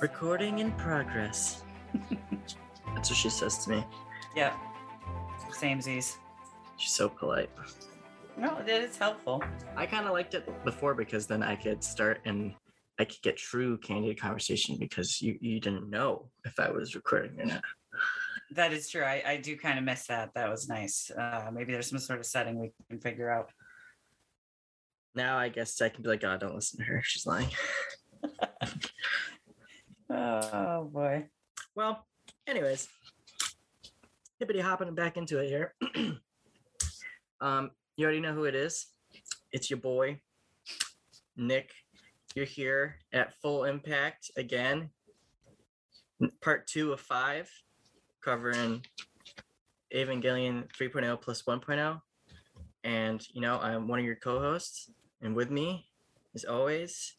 Recording in progress. That's what she says to me. Yep. Samesies. She's so polite. No, it is helpful. I kind of liked it before because then I could start and I could get true candid conversation because you, you didn't know if I was recording or not. That is true. I, I do kind of miss that. That was nice. Uh, maybe there's some sort of setting we can figure out. Now I guess I can be like, oh, don't listen to her. She's lying. Oh boy. Well, anyways, hippity hopping back into it here. um, you already know who it is. It's your boy, Nick. You're here at Full Impact again. Part two of five, covering Evangelion 3.0 plus 1.0. And, you know, I'm one of your co hosts. And with me, as always,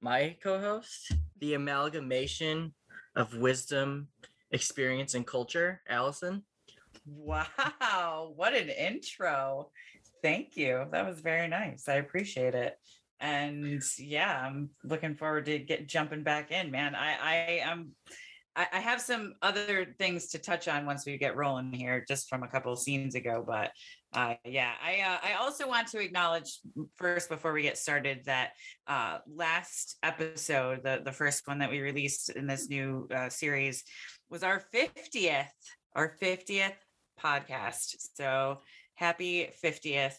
my co host, the amalgamation of wisdom, experience, and culture, Allison. Wow. What an intro. Thank you. That was very nice. I appreciate it. And yeah, I'm looking forward to get jumping back in, man. I I am I, I have some other things to touch on once we get rolling here, just from a couple of scenes ago. But uh, yeah, I uh, I also want to acknowledge first before we get started that uh, last episode, the the first one that we released in this new uh, series, was our fiftieth, our fiftieth podcast. So happy fiftieth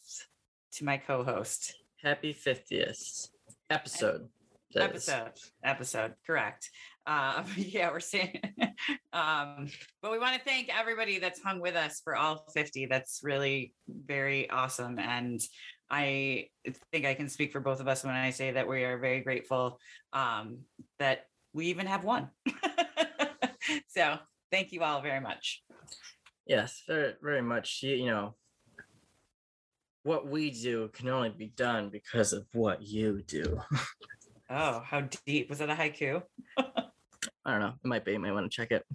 to my co-host. Happy 50th episode. that is. episode episode correct uh yeah we're saying um but we want to thank everybody that's hung with us for all 50 that's really very awesome and i think i can speak for both of us when i say that we are very grateful um that we even have one so thank you all very much. Yes, very, very much. You, you know, what we do can only be done because of what you do. oh how deep. Was that a haiku I don't know. It might be. You might want to check it.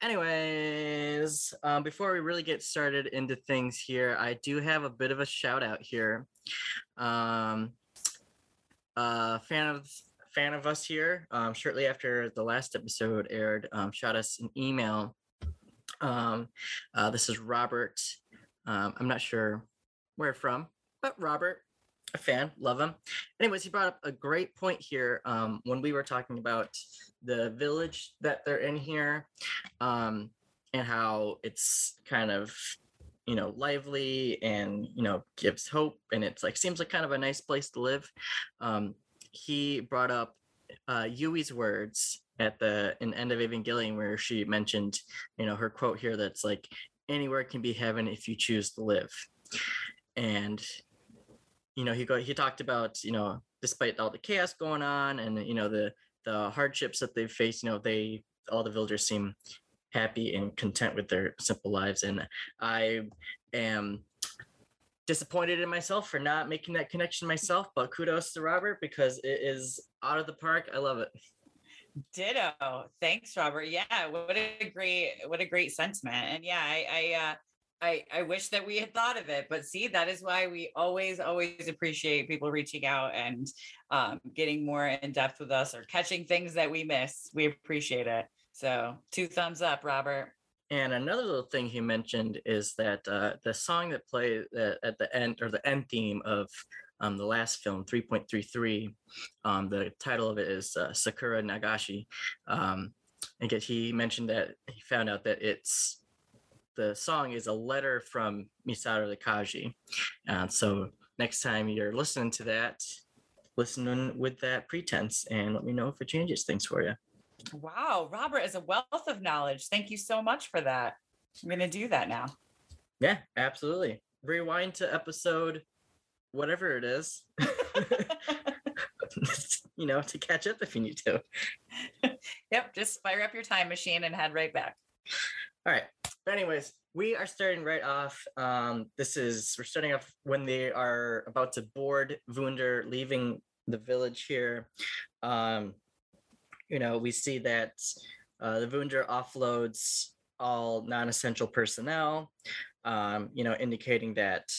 Anyways, um, before we really get started into things here, I do have a bit of a shout out here. Um, uh, fan of fan of us here. Um, shortly after the last episode aired, um, shot us an email. Um, uh, this is Robert. Um, I'm not sure where from, but Robert, a fan, love him. Anyways, he brought up a great point here um, when we were talking about the village that they're in here um, and how it's kind of you know lively and you know gives hope and it's like seems like kind of a nice place to live. Um, he brought up uh, Yui's words at the in end of Evangelion where she mentioned you know her quote here that's like anywhere can be heaven if you choose to live. And you know he go he talked about you know despite all the chaos going on and you know the the hardships that they've faced you know they all the villagers seem happy and content with their simple lives and i am disappointed in myself for not making that connection myself but kudos to robert because it is out of the park i love it Ditto. Thanks, Robert. Yeah, what a great, what a great sentiment. And yeah, I, I, uh, I, I wish that we had thought of it, but see, that is why we always, always appreciate people reaching out and um, getting more in depth with us or catching things that we miss. We appreciate it. So, two thumbs up, Robert. And another little thing he mentioned is that uh, the song that played uh, at the end or the end theme of um, the last film, 3.33, um, the title of it is uh, Sakura Nagashi. Um, and he mentioned that he found out that it's the song is a letter from Misato Kaji. And uh, so next time you're listening to that, listen with that pretense and let me know if it changes things for you. Wow, Robert is a wealth of knowledge. Thank you so much for that. I'm going to do that now. Yeah, absolutely. Rewind to episode whatever it is. you know, to catch up if you need to. Yep, just fire up your time machine and head right back. All right. But anyways, we are starting right off. Um, this is we're starting off when they are about to board Wunder, leaving the village here. Um, you know, we see that uh, the Wunder offloads all non-essential personnel. Um, you know, indicating that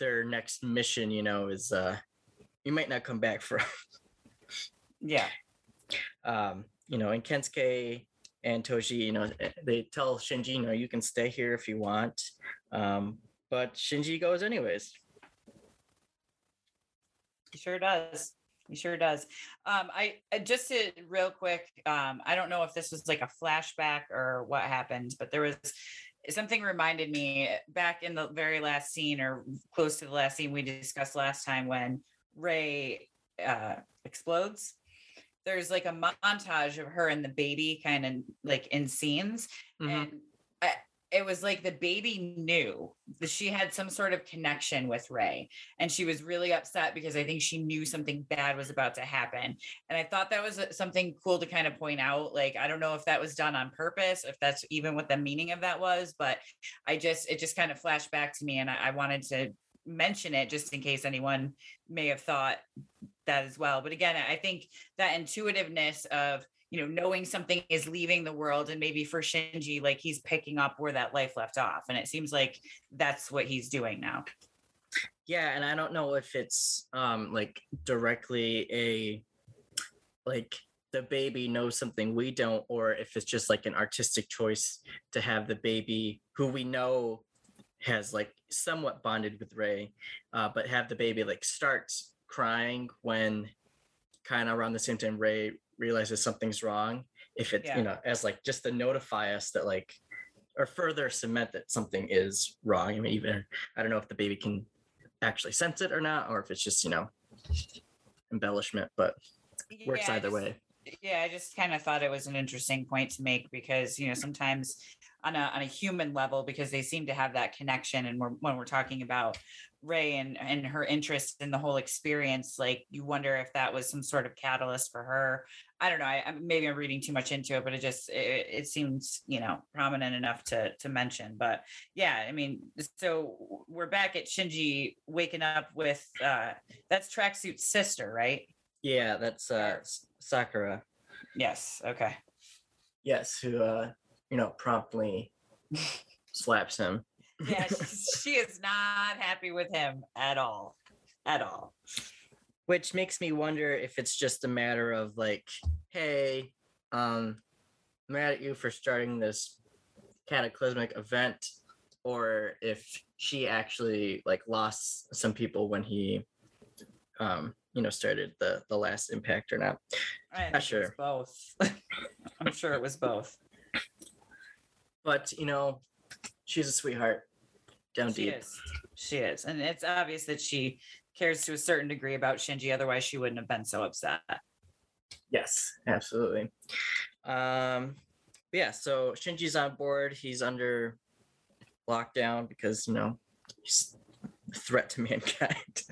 their next mission, you know, is uh, you might not come back from. Yeah. um, you know, and Kensuke and Toji, you know, eh, they tell Shinji, you know, you can stay here if you want. Um, but Shinji goes anyways. He sure does. He sure does. Um, I uh, just to real quick. Um, I don't know if this was like a flashback or what happened, but there was something reminded me back in the very last scene or close to the last scene we discussed last time when Rei uh, explodes. There's like a montage of her and the baby kind of like in scenes. Mhm. And I, it was like the baby knew that she had some sort of connection with Rei. And she was really upset because I think she knew something bad was about to happen. And I thought that was uh, something cool to kind of point out. Like, I don't know if that was done on purpose, if that's even what the meaning of that was, but I just, it just kind of flashed back to me. And I, I wanted to mention it just in case anyone may have thought that as well. But again, I think that intuitiveness of, you know, knowing something is leaving the world and maybe for Shinji, like he's picking up where that life left off. And it seems like that's what he's doing now. Yeah, and I don't know if it's um like directly a like the baby knows something we don't, or if it's just like an artistic choice to have the baby who we know has like somewhat bonded with Rei, uh, but have the baby like start crying when kind of around the same time Rei realizes something's wrong. If it's Yeah. you know as like just to notify us that like or further cement that something is wrong. I mean, even I don't know if the baby can actually sense it or not, or if it's just you know embellishment, but works Yeah, either just- way. yeah i just kind of thought it was an interesting point to make because you know sometimes on a on a human level because they seem to have that connection and we're, when we're talking about rei and and her interest in the whole experience like you wonder if that was some sort of catalyst for her i don't know i maybe i'm reading too much into it but it just it, it seems you know prominent enough to to mention but yeah i mean so we're back at shinji waking up with uh that's tracksuit's sister right Yeah, that's uh Sakura. yes okay Yes, who uh you know promptly slaps him. Yeah, she, she is not happy with him at all. At all. Which makes me wonder if it's just a matter of like, hey, um, I'm mad at you for starting this cataclysmic event, or if she actually like lost some people when he um you know started the the last impact or not. I'm was sure. both. I'm sure it was both. But you know, she's a sweetheart. Down She deep. is. She is. And it's obvious that she cares to a certain degree about Shinji. Otherwise, she wouldn't have been so upset. Yes, absolutely. Um, yeah, so Shinji's on board. He's under lockdown because you know he's a threat to mankind.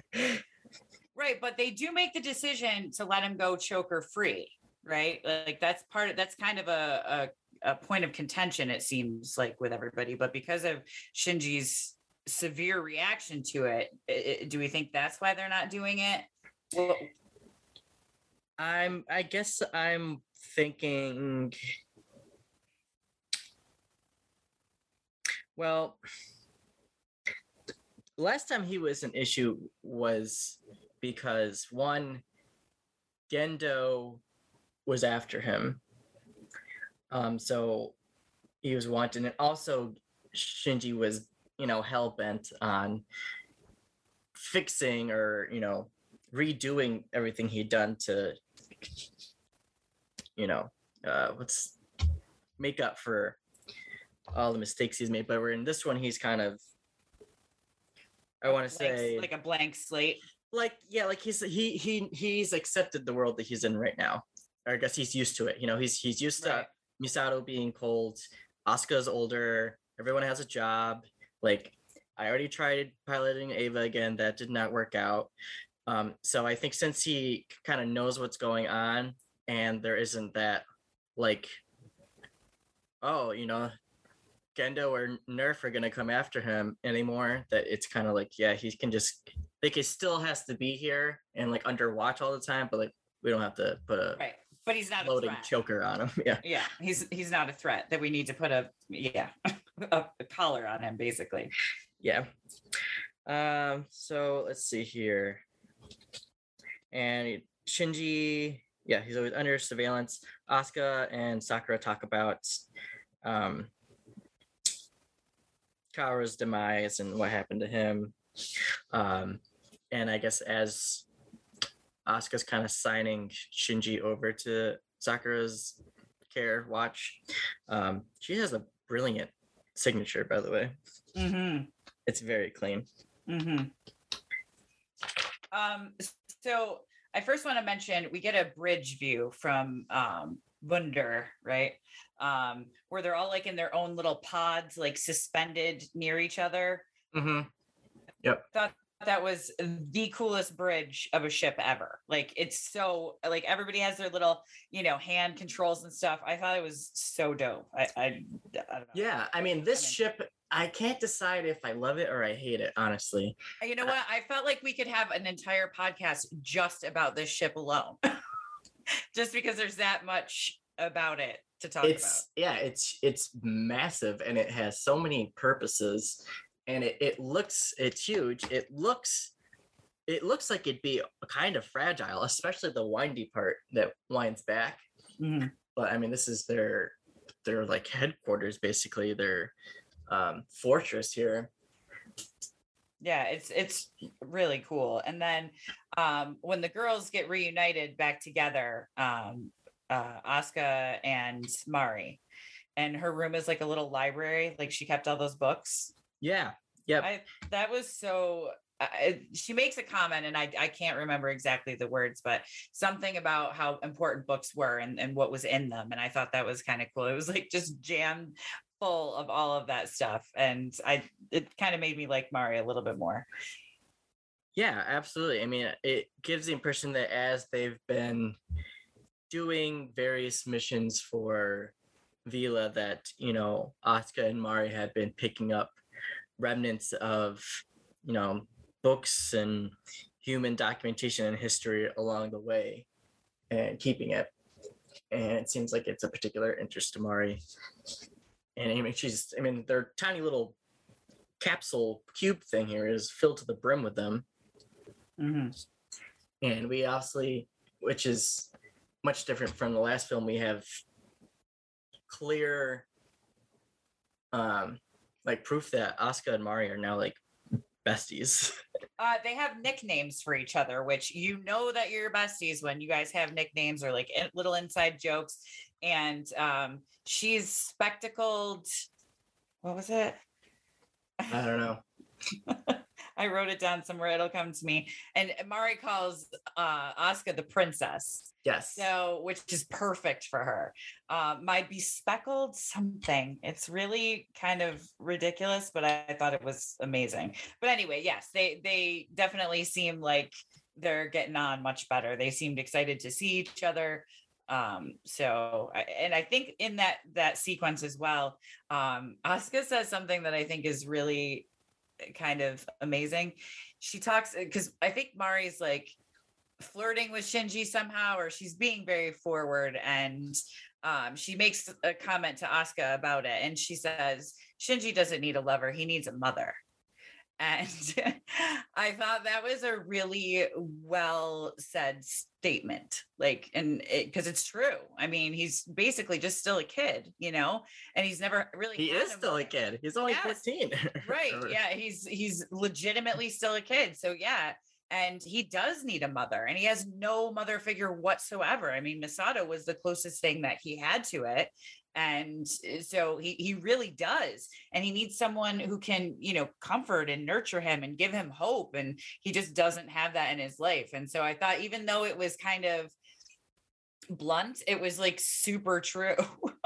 Right. But they do make the decision to let him go choker free. Right. Like that's part of that's kind of a, a, a point of contention, it seems like with everybody. But because of Shinji's severe reaction to it, i- i- do we think that's why they're not doing it? Well, I'm. I guess I'm thinking. Well, last time he was an issue was because one, Gendo was after him. Um, so he was wanted, and also Shinji was, you know, hell bent on fixing or you know redoing everything he'd done to, you know, uh, what's make up for all the mistakes he's made. But we're in this one, he's kind of, I want to say, like a blank slate. like yeah like he's he he he's accepted the world that he's in right now or i guess he's used to it you know he's he's used Right. to misato being cold asuka's older everyone has a job like i already tried piloting Eva again that did not work out um so i think since he kind of knows what's going on and there isn't that like oh you know Gendo or NERV are gonna come after him anymore. That it's kind of like, yeah, he can just like he still has to be here and like under watch all the time, but like we don't have to put a Right. But he's not a loading choker on him. Yeah. Yeah, he's he's not a threat that we need to put a yeah a, collar on him basically. Yeah. Um, so let's see here. And Shinji yeah, he's always under surveillance. Asuka and Sakura talk about um, Kaworu's demise and what happened to him. Um, and I guess as Asuka's kind of signing Shinji over to Sakura's care watch, um, she has a brilliant signature, by the way. Mm-hmm. It's very clean. Mm-hmm. Um, so I first want to mention we get a bridge view from um Wunder, right? Um, where they're all like in their own little pods, like suspended near each other. Mm-hmm. Thought that was the coolest bridge of a ship ever. Like it's so like everybody has their little, you know, hand controls and stuff. I thought it was so dope. I I, I. Yeah, I mean, this I'm in. ship, I can't decide if I love it or I hate it, honestly. Uh, you know uh, what? I felt like we could have an entire podcast just about this ship alone. just because there's that much about it to talk about. yeah it's it's massive and it has so many purposes and it, it looks it's huge it looks it looks like it'd be kind of fragile especially the windy part that winds back. Mhm. but i mean this is their their like headquarters basically their um fortress here Yeah, it's it's really cool. And then um when the girls get reunited back together, um uh Asuka and Mari, and her room is like a little library, like she kept all those books. Yeah yep I that was so I, she makes a comment and I, I can't remember exactly the words but something about how important books were and, and what was in them and i thought that was kind of cool it was like just jammed full of all of that stuff and i it kind of made me like mari a little bit more Yeah, absolutely. I mean, it gives the impression that as they've been doing various missions for WILLE, that you know, Asuka and Mari have been picking up remnants of, you know, books and human documentation and history along the way, and keeping it. And it seems like it's a particular interest to Mari. And I mean, she's, I mean, their tiny little capsule cube thing here is filled to the brim with them Mhm. and we obviously which is much different from the last film we have clear um like proof that Asuka and Mari are now like besties. Uh, they have nicknames for each other which you know that you're besties when you guys have nicknames or like little inside jokes. And um she's spectacled what was it? I don't know I wrote it down somewhere. It'll come to me. And Mari calls uh Asuka the princess. yes So, which is perfect for her. Uh, my bespeckled something. It's really kind of ridiculous, but I, I thought it was amazing. But anyway, yes, they they definitely seem like they're getting on much better. They seemed excited to see each other. Um, so and I think in that that sequence as well, um, Asuka says something that I think is really kind of amazing. She talks because I think Mari's like flirting with Shinji somehow, or she's being very forward. And um, she makes a comment to Asuka about it. And she says, Shinji doesn't need a lover, he needs a mother. And I thought that was a really well said statement. Like, and because it's true. I mean, he's basically just still a kid, you know, and he's never really. he is still a kid he's only Yes. 14 right yeah he's he's legitimately still a kid so yeah and he does need a mother and he has no mother figure whatsoever. I mean misato was the closest thing that he had to it and uh, so he he really does and he needs someone who can you know comfort and nurture him and give him hope and he just doesn't have that in his life and so i thought even though it was kind of blunt it was like super true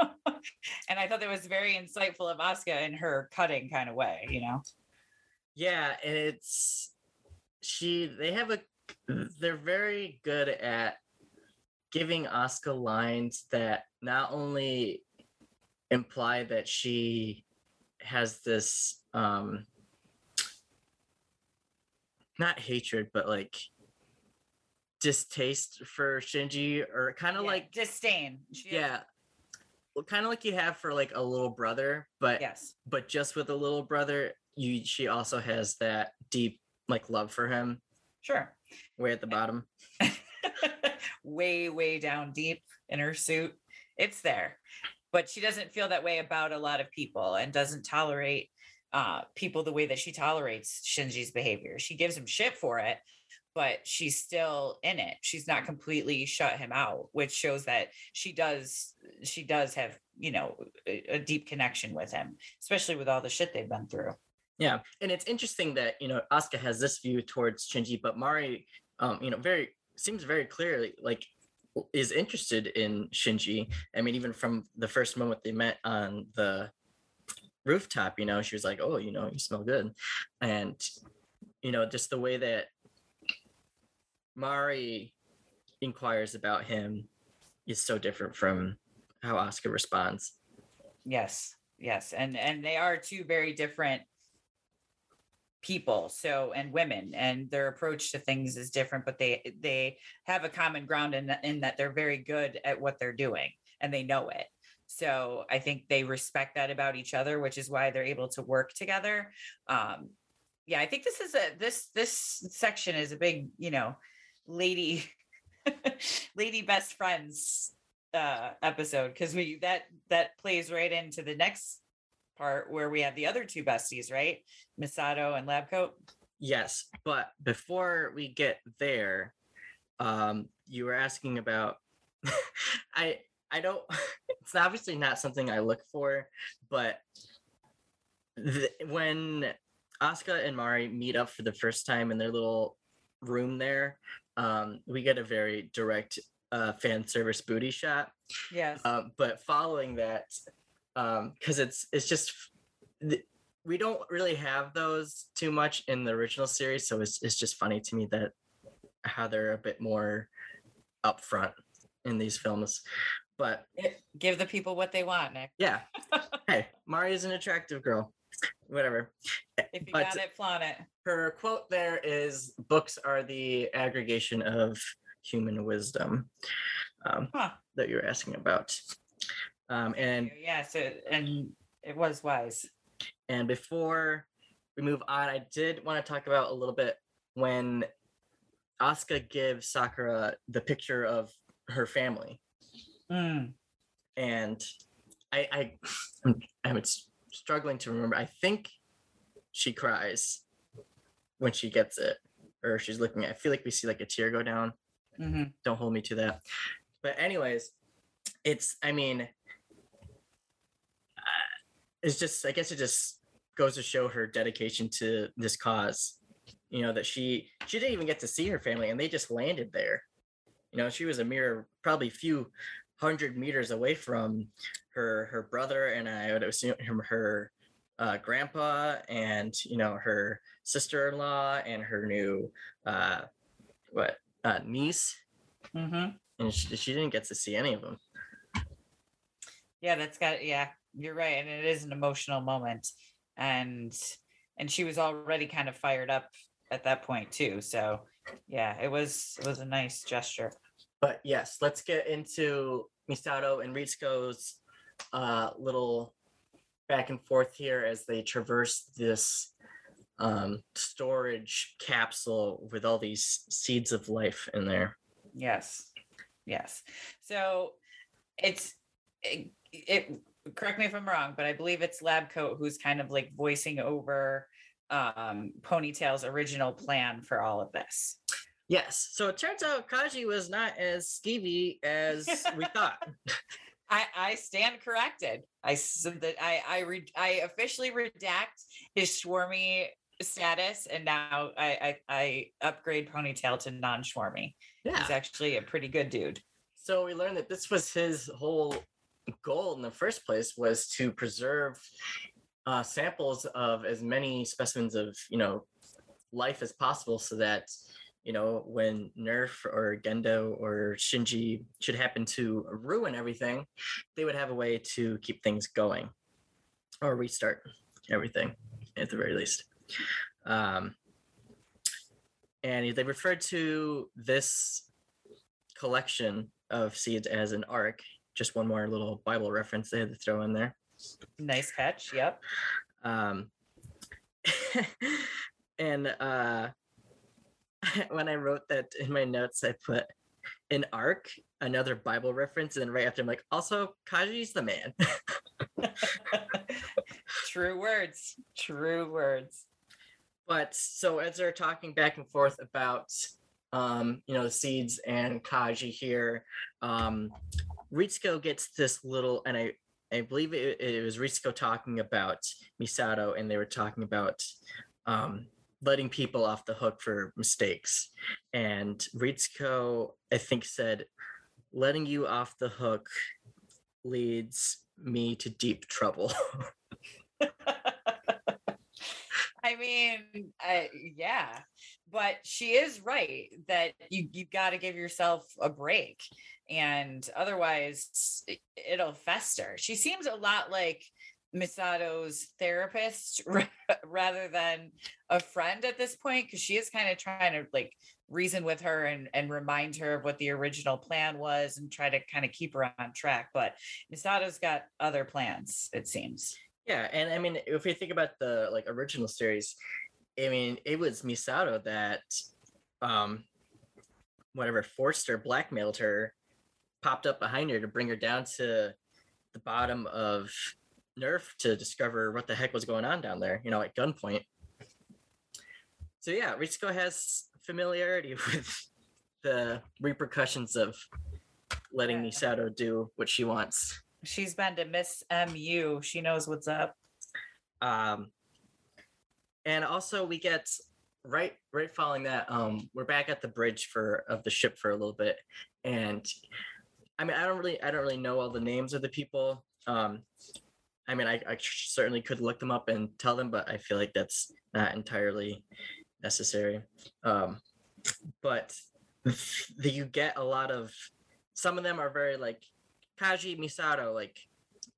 and i thought that was very insightful of Asuka in her cutting kind of way you know? Yeah, and it's she they have a they're very good at giving Asuka lines that not only imply that she has this um not hatred but like distaste for Shinji or kind of Yeah, like disdain. She yeah. Well, kind of like you have for like a little brother but yes. but just with a little brother you she also has that deep like love for him sure way at the bottom way, way down deep in her suit. It's there. But she doesn't feel that way about a lot of people and doesn't tolerate uh, people the way that she tolerates Shinji's behavior. She gives him shit for it, but she's still in it. She's not completely shut him out, which shows that she does she does have, you know, a, a deep connection with him, especially with all the shit they've been through. Yeah, and it's interesting that you know Asuka has this view towards Shinji, but Mari, um, you know, very seems very clearly like is interested in Shinji. I mean, even from the first moment they met on the rooftop, you know, she was like, "Oh, you know, you smell good," and you know, just the way that Mari inquires about him is so different from how Asuka responds. Yes, yes, and and they are two very different people so and women and their approach to things is different but they they have a common ground in that, in that they're very good at what they're doing and they know it. So i think they respect that about each other which is why they're able to work together. Um yeah i think this is a this this section is a big you know lady lady best friends uh episode because we that that plays right into the next part where we have the other two besties, right? Misato and Labcoat. Yes, but before we get there, um, you were asking about. I I don't. It's obviously not something I look for, but the, when Asuka and Mari meet up for the first time in their little room there, um, we get a very direct uh, fan service booty shot. Yes. Um, but following that, because um, it's it's just we don't really have those too much in the original series, so it's it's just funny to me that how they're a bit more upfront in these films. But give the people what they want, Nick. Yeah. hey, Mari is an attractive girl. Whatever. If you but got it, flaunt it. Her quote there is books are the aggregation of human wisdom um, huh. that you're asking about. Um, and yes, it, and it was wise. And before we move on, I did want to talk about a little bit when Asuka gives Sakura the picture of her family. Mm. And I, I I'm, I'm struggling to remember. I think she cries when she gets it, or she's looking at. I feel like we see like a tear go down. Mm-hmm. Don't hold me to that. But anyways, it's. I mean, it's just. I guess it just goes to show her dedication to this cause. You know that she she didn't even get to see her family, and they just landed there. You know, she was a mere probably few hundred meters away from her her brother and I would assume her uh, grandpa and you know her sister-in-law and her new uh, what uh, niece, mm-hmm. and she, she didn't get to see any of them. Yeah, that's got yeah, you're right, and it is an emotional moment, and and she was already kind of fired up at that point too. So yeah, it was it was a nice gesture. But yes, let's get into Misato and Ritsuko's uh, little back and forth here as they traverse this um, storage capsule with all these seeds of life in there. Yes. Yes. So it's it, it correct me if I'm wrong, but I believe it's lab coat who's kind of like voicing over um Ponytail's original plan for all of this. Yes. So it turns out Kaji was not as skeevy as we thought. I, I stand corrected. I so that I I re, I officially redact his Schwarmy status, and now I I, I upgrade Ponytail to non Schwarmy. Yeah, he's actually a pretty good dude. So we learned that this was his whole goal in the first place was to preserve uh, samples of as many specimens of you know life as possible, so that you know, when NERV or Gendo or Shinji should happen to ruin everything, they would have a way to keep things going or restart everything at the very least. Um, and they referred to this collection of seeds as an ark. Just one more little Bible reference they had to throw in there. Nice catch. Yep. Um, and uh, when I wrote that in my notes, I put an arc, another Bible reference, and then right after I'm like, also Kaji's the man. True words. True words. but so as they're talking back and forth about um, you know, seeds and Kaji here, um Ritsuko gets this little and I I believe it, it was Ritsuko talking about Misato and they were talking about um letting people off the hook for mistakes. And Ritsuko, I think, said, letting you off the hook leads me to deep trouble. I mean, I, yeah, but she is right that you you got to give yourself a break, and otherwise it- it'll fester. She seems a lot like Misato's therapist ra- rather than a friend at this point because she is kind of trying to like reason with her and and remind her of what the original plan was and try to kind of keep her on track. But Misato's got other plans, it seems. Yeah, and I mean, if we think about the like original series, I mean, it was Misato that um whatever forced her, blackmailed her, popped up behind her to bring her down to the bottom of NERV to discover what the heck was going on down there, you know, at gunpoint. So yeah, Ritsuko has familiarity with the repercussions of letting Yeah. Misato do what she wants. She's been to Miss MU. She knows what's up. Um, and also we get right right following that um we're back at the bridge for of the ship for a little bit and i mean i don't really i don't really know all the names of the people um i mean i, I certainly could look them up and tell them but i feel like that's not entirely necessary um but the, you get a lot of some of them are very like kaji misato like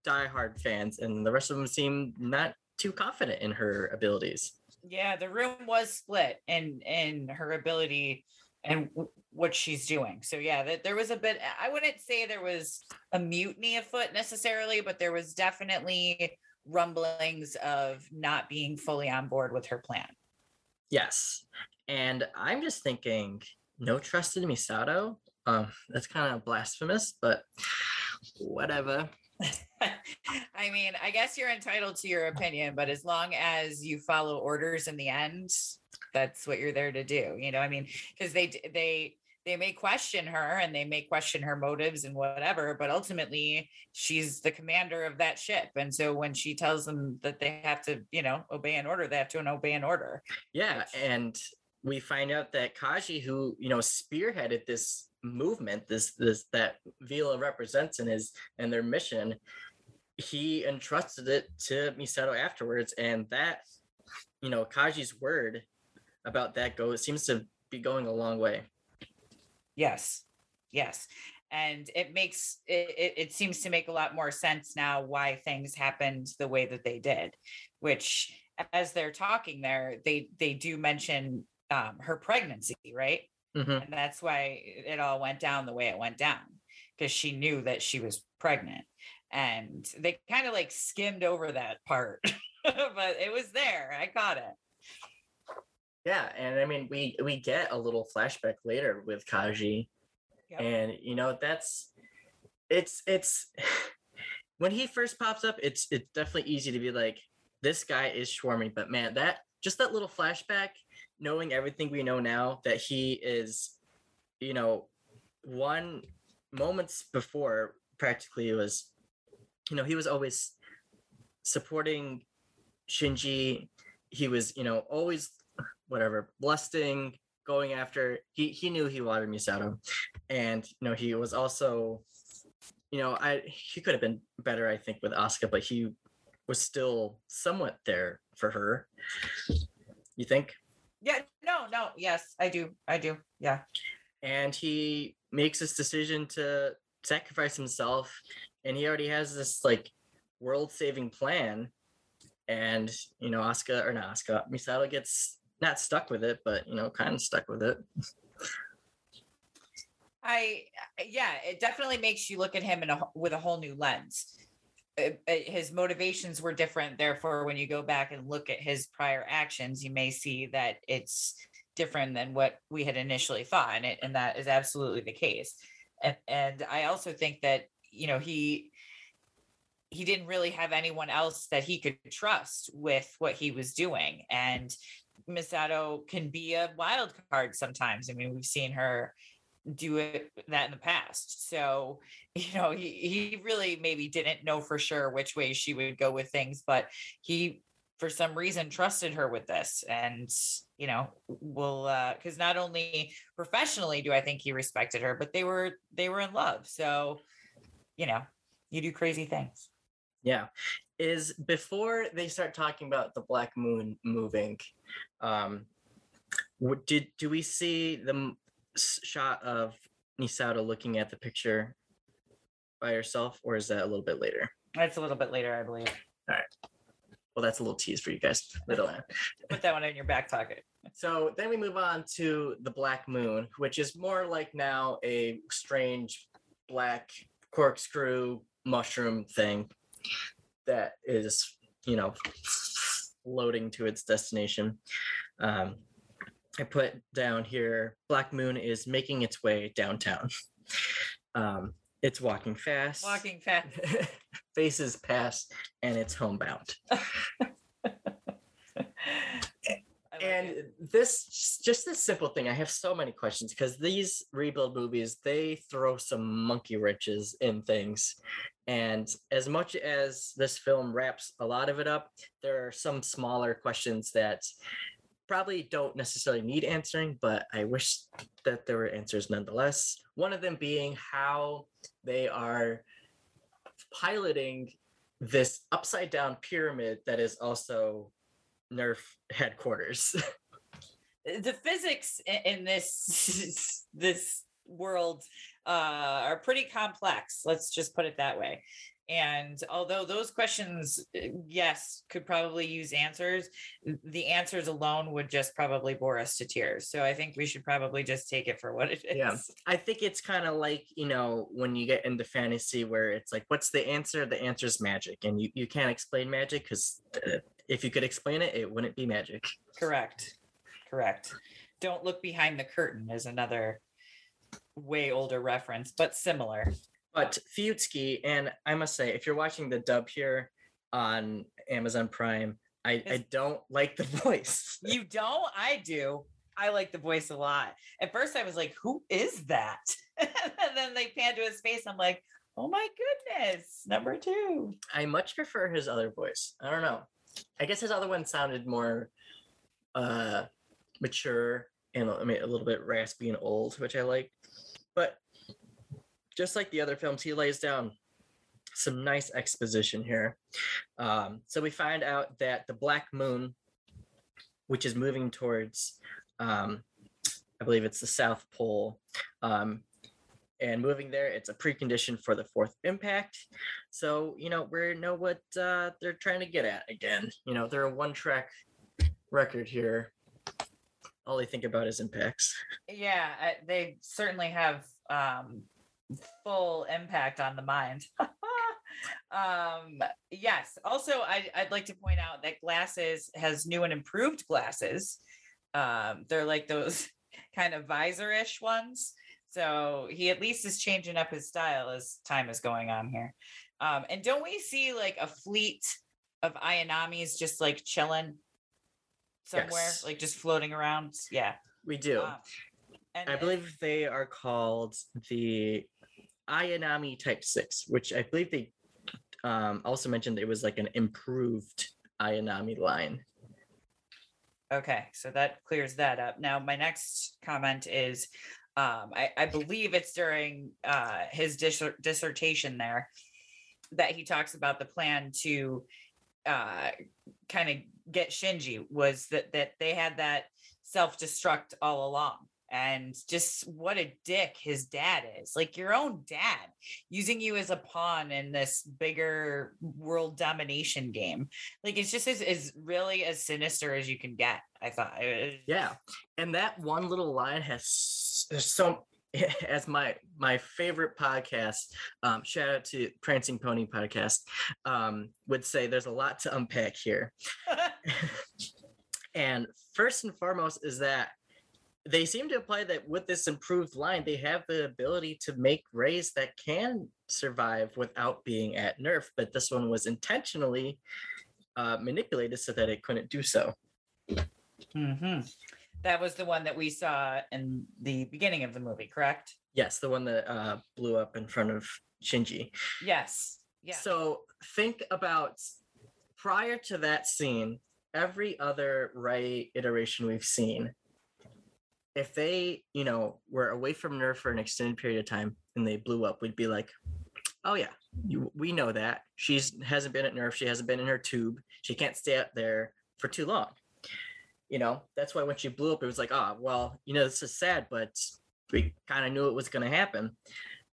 diehard fans and the rest of them seem not too confident in her abilities Yeah, the room was split in in her ability and w- what she's doing. So yeah, that there was a bit. I wouldn't say there was a mutiny afoot necessarily, but there was definitely rumblings of not being fully on board with her plan. Yes. And I'm just thinking, no trust in Misato. Um, that's kind of blasphemous, but whatever. I mean, I guess you're entitled to your opinion, but as long as you follow orders in the end, that's what you're there to do. You know, I mean, because they they they may question her and they may question her motives and whatever, but ultimately she's the commander of that ship. And so when she tells them that they have to, you know, obey an order, they have to obey an order. Yeah, and we find out that Kaji, who you know spearheaded this movement, this this that WILLE represents in his and their mission, he entrusted it to Misato afterwards, and that you know Kaji's word about that goes seems to be going a long way. Yes. Yes. And it makes it, it, it seems to make a lot more sense now why things happened the way that they did, which as they're talking there, they they do mention um, her pregnancy, right? Mhm. And that's why it all went down the way it went down because she knew that she was pregnant. And they kind of like skimmed over that part, but it was there. I caught it. Yeah, and I mean we we get a little flashback later with Kaji, Yep. and you know that's it's it's when he first pops up, it's it's definitely easy to be like this guy is Schwarmy, but man, that just that little flashback, knowing everything we know now that he is, you know, one moments before practically was, you know, he was always supporting Shinji. He was, you know, always whatever, lusting, going after. He he knew he wanted Misato, and you know he was also, you know, I he could have been better, I think, with Asuka, but he was still somewhat there for her. You think? Yeah. No, no. Yes, I do. I do. Yeah. And he makes this decision to sacrifice himself, and he already has this like world-saving plan. And you know, Asuka or not Asuka, Misato gets not stuck with it, but you know, kind of stuck with it. I yeah, it definitely makes you look at him in a with a whole new lens. Uh, uh, His motivations were different, therefore, when you go back and look at his prior actions, you may see that it's different than what we had initially thought and, it, and that is absolutely the case. And, and i also think that you know he he didn't really have anyone else that he could trust with what he was doing. And misato can be a wild card sometimes. I mean we've seen her do it that in the past. So you know he, he really maybe didn't know for sure which way she would go with things but he for some reason trusted her with this. And you know will uh because not only professionally do i think he respected her but they were they were in love. So you know you do crazy things. Yeah. Is before they start talking about the black moon moving, um did do we see the shot of Misato looking at the picture by herself or is that a little bit later? that's a little bit later i believe All right. Well, that's a little tease for you guys Little on. put that one in your back pocket So then we move on to the Black Moon, which is more like now a strange black corkscrew mushroom thing that is, you know, floating to its destination. Um, I put down here Black Moon is making its way downtown. Um, it's walking fast. walking fast faces past and it's homebound. Like and it. this just this simple thing i have so many questions because these rebuild movies they throw some monkey wrenches in things and as much as this film wraps a lot of it up there are some smaller questions that probably don't necessarily need answering but i wish that there were answers nonetheless one of them being how they are piloting this upside down pyramid that is also nerv headquarters the physics in this this world uh, are pretty complex. Let's just put it that way. And although those questions, uh, yes, could probably use answers, the answers alone would just probably bore us to tears. So I think we should probably just take it for what it is. Yeah. I think it's kind of like, you know, when you get into fantasy where it's like, what's the answer? The answer is magic. And you, you can't explain magic because uh, if you could explain it, it wouldn't be magic. Correct. Correct. Don't look behind the curtain is another way older reference, but similar. But Fuyutsuki, and I must say, if you're watching the dub here on Amazon Prime, I, I don't like the voice. You don't? I do. I like the voice a lot. At first, I was like, who is that? and then they pan to his face. I'm like, oh my goodness, number two. I much prefer his other voice. I don't know. I guess his other one sounded more uh mature and I mean a little bit raspy and old, which I like. But just like the other films, he lays down some nice exposition here. Um, so we find out that the Black Moon, which is moving towards, um, I believe it's the South Pole, um, and moving there, it's a precondition for the fourth impact. So you know we know what uh, they're trying to get at again. You know they're a one-track record here. All they think about is impacts. Yeah, they certainly have um, full impact on the mind. um, yes. Also, I, I'd like to point out that Glasses has new and improved glasses. Um, they're like those kind of visor-ish ones. So he at least is changing up his style as time is going on here. Um, and don't we see like a fleet of Ayanamis just like chilling somewhere, Yes. like just floating around? Yeah. We do. Um, and I believe they are called the Ayanami Type Six, which I believe they um, also mentioned it was like an improved Ayanami line. Okay, so that clears that up. Now, my next comment is um, I, I believe it's during uh, his dis- dissertation there that he talks about the plan to uh, kind of get Shinji was that that they had that self destruct all along. And just what a dick his dad is. Like your own dad using you as a pawn in this bigger world domination game like it's just as, as really as sinister as you can get i thought Yeah, and that one little line has so as my my favorite podcast. Um, shout out to Prancing Pony podcast. Um, would say there's a lot to unpack here. And first and foremost is that they seem to imply that with this improved line, they have the ability to make Reis that can survive without being at NERV. But this one was intentionally uh, manipulated so that it couldn't do so. hmm That was the one that we saw in the beginning of the movie, correct? Yes, the one that uh, blew up in front of Shinji. Yes. Yeah. So think about prior to that scene, every other Rei iteration we've seen, if they, you know, were away from NERV for an extended period of time and they blew up, we'd be like, oh yeah, you, we know that. She's hasn't been at NERV, she hasn't been in her tube, she can't stay out there for too long. You know, that's why when she blew up, it was like, oh, well, you know, this is sad, but we kind of knew it was going to happen.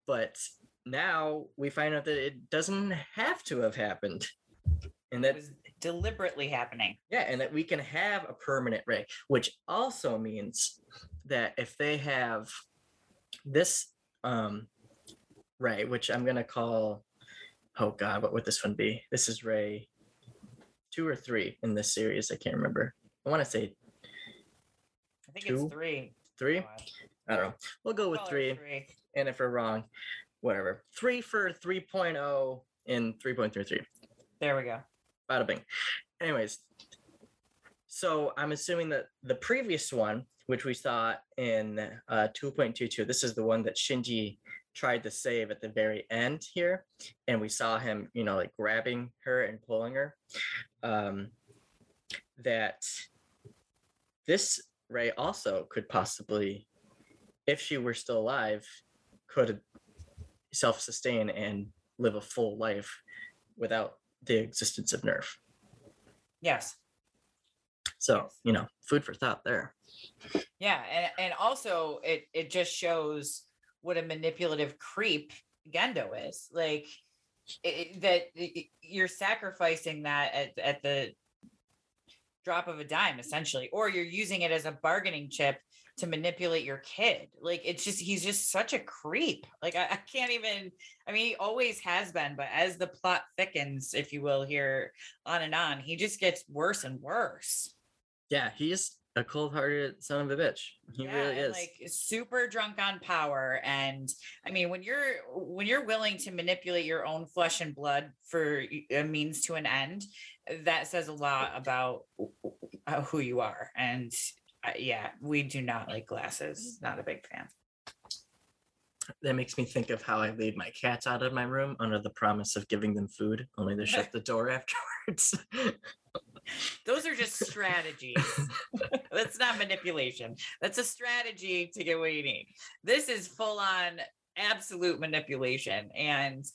But now we find out that it doesn't have to have happened. And that deliberately happening. yeah, and that we can have a permanent Rei, which also means that if they have this um Rei, which I'm gonna call oh god, what would this one be? This is Rei two or three in this series. I can't remember. I want to say I think Two? it's three. three. God. I don't know. We'll go with it three. And if we're wrong, whatever. Three for 3.0 and 3.33. There we go. Bada bing. Anyways, so I'm assuming that the previous one, which we saw in uh, 2.22, this is the one that Shinji tried to save at the very end here, and we saw him, you know, like grabbing her and pulling her. Um, that this Rei also could possibly, if she were still alive, could self-sustain and live a full life without the existence of NERV. Yes. So, you know, food for thought there. Yeah, and and also it it just shows what a manipulative creep Gendo is. Like it, it- that it- you're sacrificing that at at the drop of a dime essentially or you're using it as a bargaining chip to manipulate your kid like it's just he's just such a creep like I, I can't even i mean he always has been but as the plot thickens if you will here on and on he just gets worse and worse Yeah, he's a cold-hearted son of a bitch. He Yeah, really is. like super drunk on power and i mean when you're when you're willing to manipulate your own flesh and blood for a means to an end that says a lot about who you are and Uh, yeah we do not like glasses not a big fan. That makes me think of how I lead my cats out of my room under the promise of giving them food, only to shut the door afterwards. those are just strategies. That's not manipulation. That's a strategy to get what you need. This is full on absolute manipulation and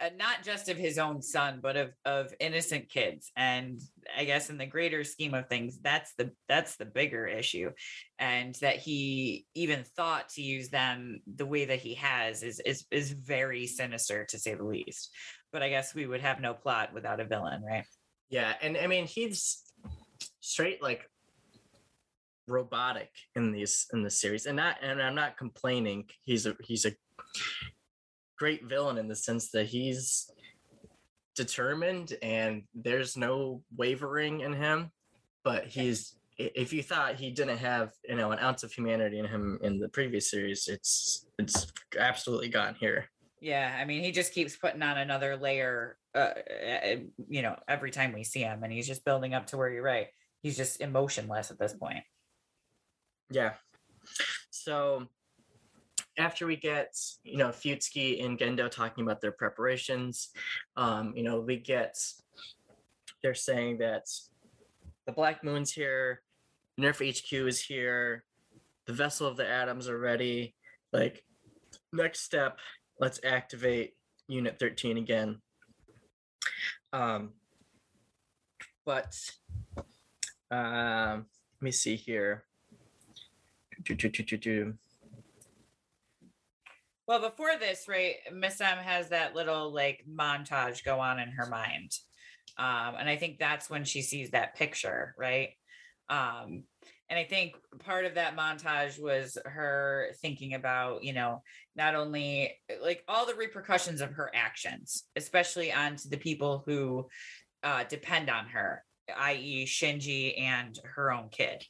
uh, not just of his own son but of of innocent kids. And i guess in the greater scheme of things that's the that's the bigger issue. And that he even thought to use them the way that he has is is is very sinister to say the least. But i guess we would have no plot without a villain right? Yeah, and I mean he's straight like robotic in these in the series, and not and I'm not complaining. He's a he's a great villain in the sense that he's determined and there's no wavering in him, but he's if you thought he didn't have you know an ounce of humanity in him in the previous series, it's it's absolutely gone here. Yeah, I mean, he just keeps putting on another layer, uh, uh, you know, every time we see him, and he's just building up to where you're right. He's just emotionless at this point. Yeah. So after we get, you know, Fuyutsuki and Gendo talking about their preparations, um, you know, we get they're saying that the Black Moon's here, NERV HQ is here, the Vessel of the Adams are ready. Like, next step, let's activate Unit 13 again. Um, but um, let me see here. Do, do, do. Well, before this, right, Miss M has that little like montage go on in her mind. Um, and I think that's when she sees that picture, right? Um, and I think part of that montage was her thinking about, you know, not only like all the repercussions of her actions, especially onto the people who uh, depend on her, i.e., Shinji and her own kid.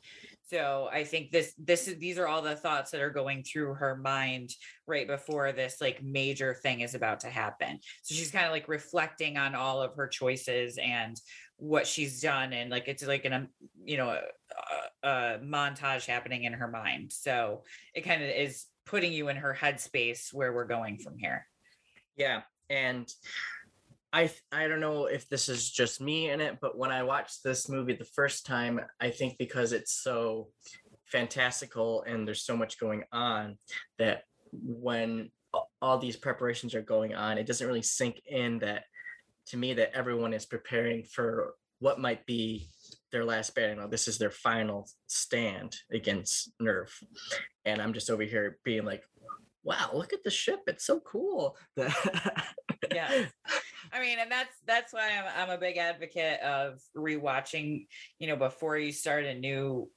So I think this this is these are all the thoughts that are going through her mind right before this like major thing is about to happen. So she's kind of like reflecting on all of her choices and what she's done and like it's like an um, you know a, a montage happening in her mind. So it kind of is putting you in her headspace where we're going from here. Yeah, and I I don't know if this is just me in it, but when I watched this movie the first time, I think because it's so fantastical and there's so much going on that when all these preparations are going on, it doesn't really sink in that to me that everyone is preparing for what might be their last battle. This is their final stand against NERV. And I'm just over here being like, wow, look at the ship. It's so cool. yeah. I mean, and that's that's why I'm I'm a big advocate of rewatching, you know, before you start a new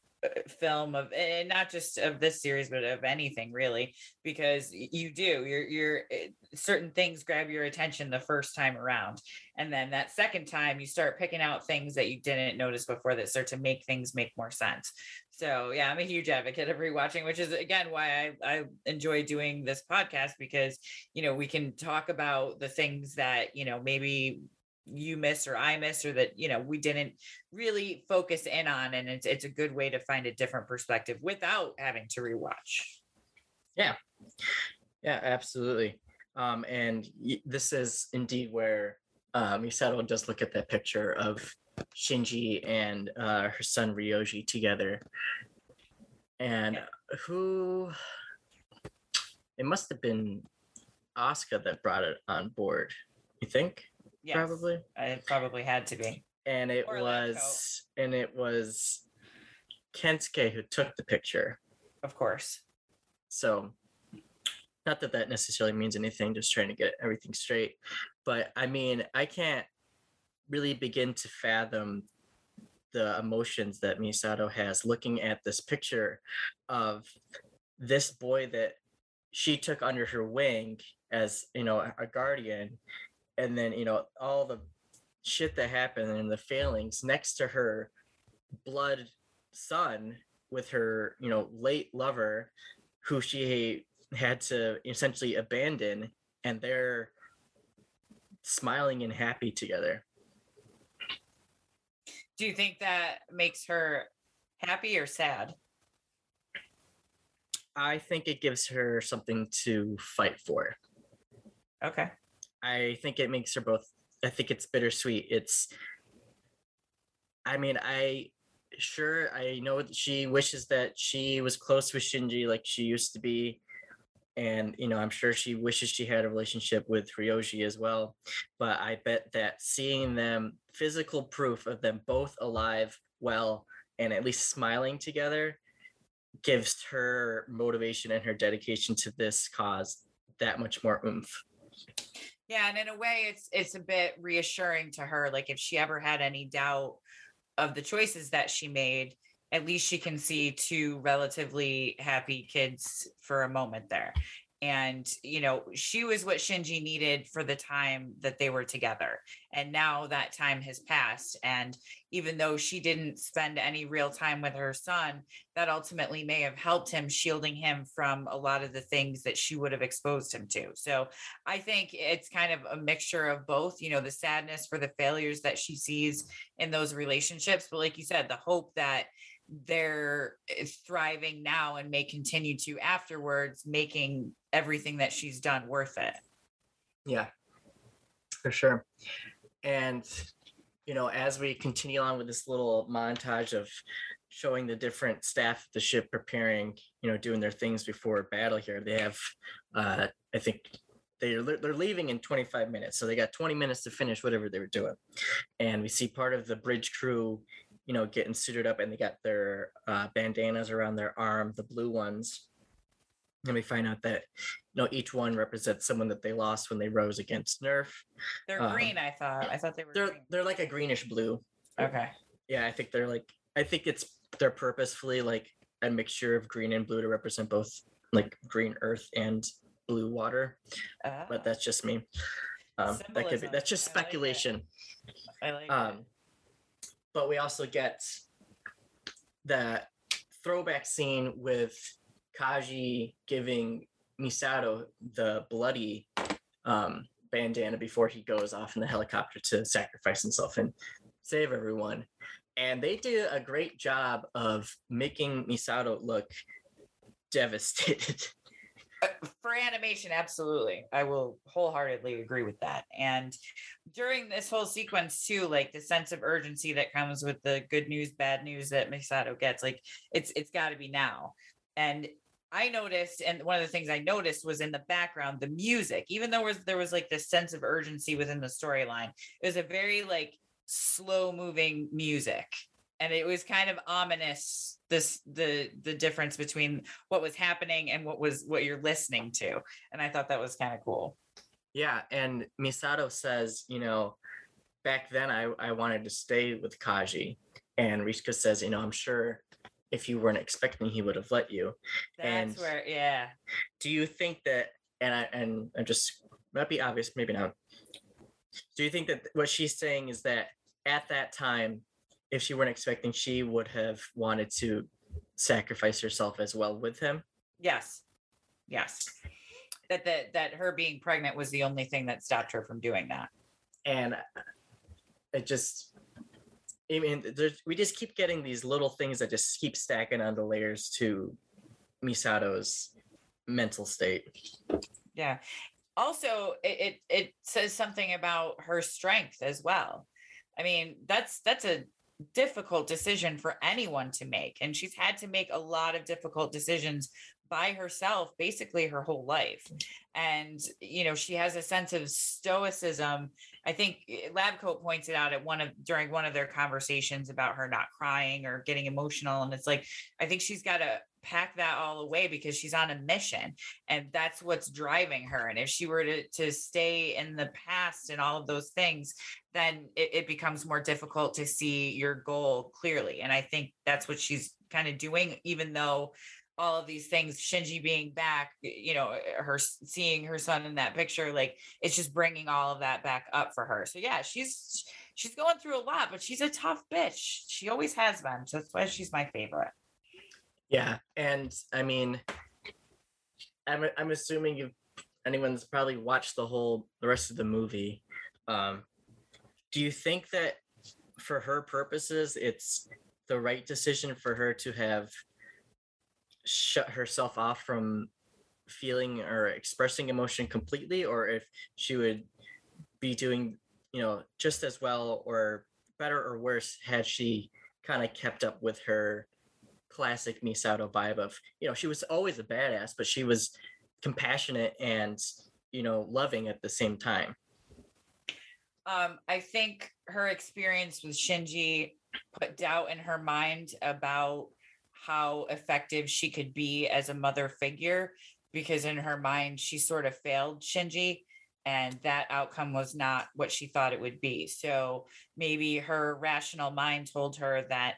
film of and not just of this series but of anything really because you do you're you're eh, certain things grab your attention the first time around. And then that second time you start picking out things that you didn't notice before that start to make things make more sense. So yeah i'm a huge advocate of rewatching which is again why i i enjoy doing this podcast because you know we can talk about the things that you know maybe you miss or I miss or that you know we didn't really focus in on and it's it's a good way to find a different perspective without having to rewatch. Yeah. Yeah, absolutely. Um and y- this is indeed where uh, Misato does look at that picture of Shinji and uh, her son Ryoji together. And yeah. who it must have been Asuka that brought it on board, you think? Yes, probably. It probably had to be. And it or was and it was Kensuke who took the picture. Of course. So not that that necessarily means anything, just trying to get everything straight. But I mean, I can't really begin to fathom the emotions that Misato has looking at this picture of this boy that she took under her wing as you know a guardian and then you know all the shit that happened and the failings next to her blood son with her you know late lover who she had to essentially abandon and they're smiling and happy together. Do you think that makes her happy or sad? I think it gives her something to fight for. Okay I think it makes her both. I think it's bittersweet. It's. I mean, I sure I know she wishes that she was close with Shinji like she used to be. And you know, I'm sure she wishes she had a relationship with Ryoji as well. But I bet that seeing them physical proof of them both alive, well, and at least smiling together gives her motivation and her dedication to this cause that much more oomph. Yeah, and in a way it's it's a bit reassuring to her like if she ever had any doubt of the choices that she made, at least she can see two relatively happy kids for a moment there and you know she was what shinji needed for the time that they were together and now that time has passed and even though she didn't spend any real time with her son that ultimately may have helped him shielding him from a lot of the things that she would have exposed him to. So i think it's kind of a mixture of both you know the sadness for the failures that she sees in those relationships but like you said the hope that they're eh, thriving now and may continue to afterwards, making everything that she's done worth it. Yeah, for sure. And, you know, as we continue on with this little montage of showing the different staff of the ship preparing, you know, doing their things before battle here, they have, uh, I think, they're they're leaving in 25 minutes so they got 20 minutes to finish whatever they were doing and we see part of the bridge crew you know, getting suited up and they got their uh, bandanas around their arm, the blue ones. And we find out that, you know, each one represents someone that they lost when they rose against NERV. They're um, green, I thought. I thought they were They're green. they're like a greenish blue. Okay. Yeah, I think they're like I think it's they're purposefully like a mixture of green and blue to represent both like green earth and blue water. But ah. that's just me. Um, that could be that's just speculation. I like, I like um, but we also get that throwback scene with Kaji giving Misato the bloody um, bandana before he goes off in the helicopter to sacrifice himself and save everyone. And they did a great job of making Misato look devastated. Uh, for animation absolutely i will wholeheartedly agree with that and during this whole sequence too like the sense of urgency that comes with the good news bad news that misato gets like it's it's got to be now and i noticed and one of the things i noticed was in the background the music even though was, there was like this sense of urgency within the storyline it was a very like slow moving music. And it was kind of ominous this the the difference between what was happening and what was what you're listening to. And i thought that was kind of cool. Yeah, and Misato says, you know, back then I, I wanted to stay with Kaji. And Ritsuko says, you know, I'm sure if you weren't expecting he would have let you. that's And- where yeah Do you think that and I and I'm just might be obvious, maybe not. Do you think that what she's saying is that at that time, if she weren't expecting, she would have wanted to sacrifice herself as well with him? yes yes that that that her being pregnant was the only thing that stopped her from doing that and it just i mean there's we just keep getting these little things that just keep stacking on the layers to misato's mental state Yeah. Also, it, it it says something about her strength as well. I mean, that's that's a difficult decision for anyone to make, and she's had to make a lot of difficult decisions by herself basically her whole life. And you know, she has a sense of stoicism. I think eh, Labcoat points it out at one of during one of their conversations about her not crying or getting emotional, and it's like I think she's got to pack that all away because she's on a mission and that's what's driving her and if she were to to stay in the past and all of those things then it, it becomes more difficult to see your goal clearly and i think that's what she's kind of doing even though all of these things shinji being back you know her seeing her son in that picture like it's just bringing all of that back up for her. So yeah she's she's going through a lot but she's a tough bitch. She always has been so that's why she's my favorite. Yeah and i mean i'm, I'm assuming you anyone's probably watched the whole the rest of the movie. Um do you think that for her purposes it's the right decision for her to have shut herself off from feeling or expressing emotion completely or if she would be doing you know just as well or better or worse had she kind of kept up with her classic Misato vibe of you know she was always a badass but she was compassionate and you know loving at the same time. Um, I think her experience with Shinji put doubt in her mind about how effective she could be as a mother figure because in her mind she sort of failed Shinji and that outcome was not what she thought it would be. So maybe her rational mind told her that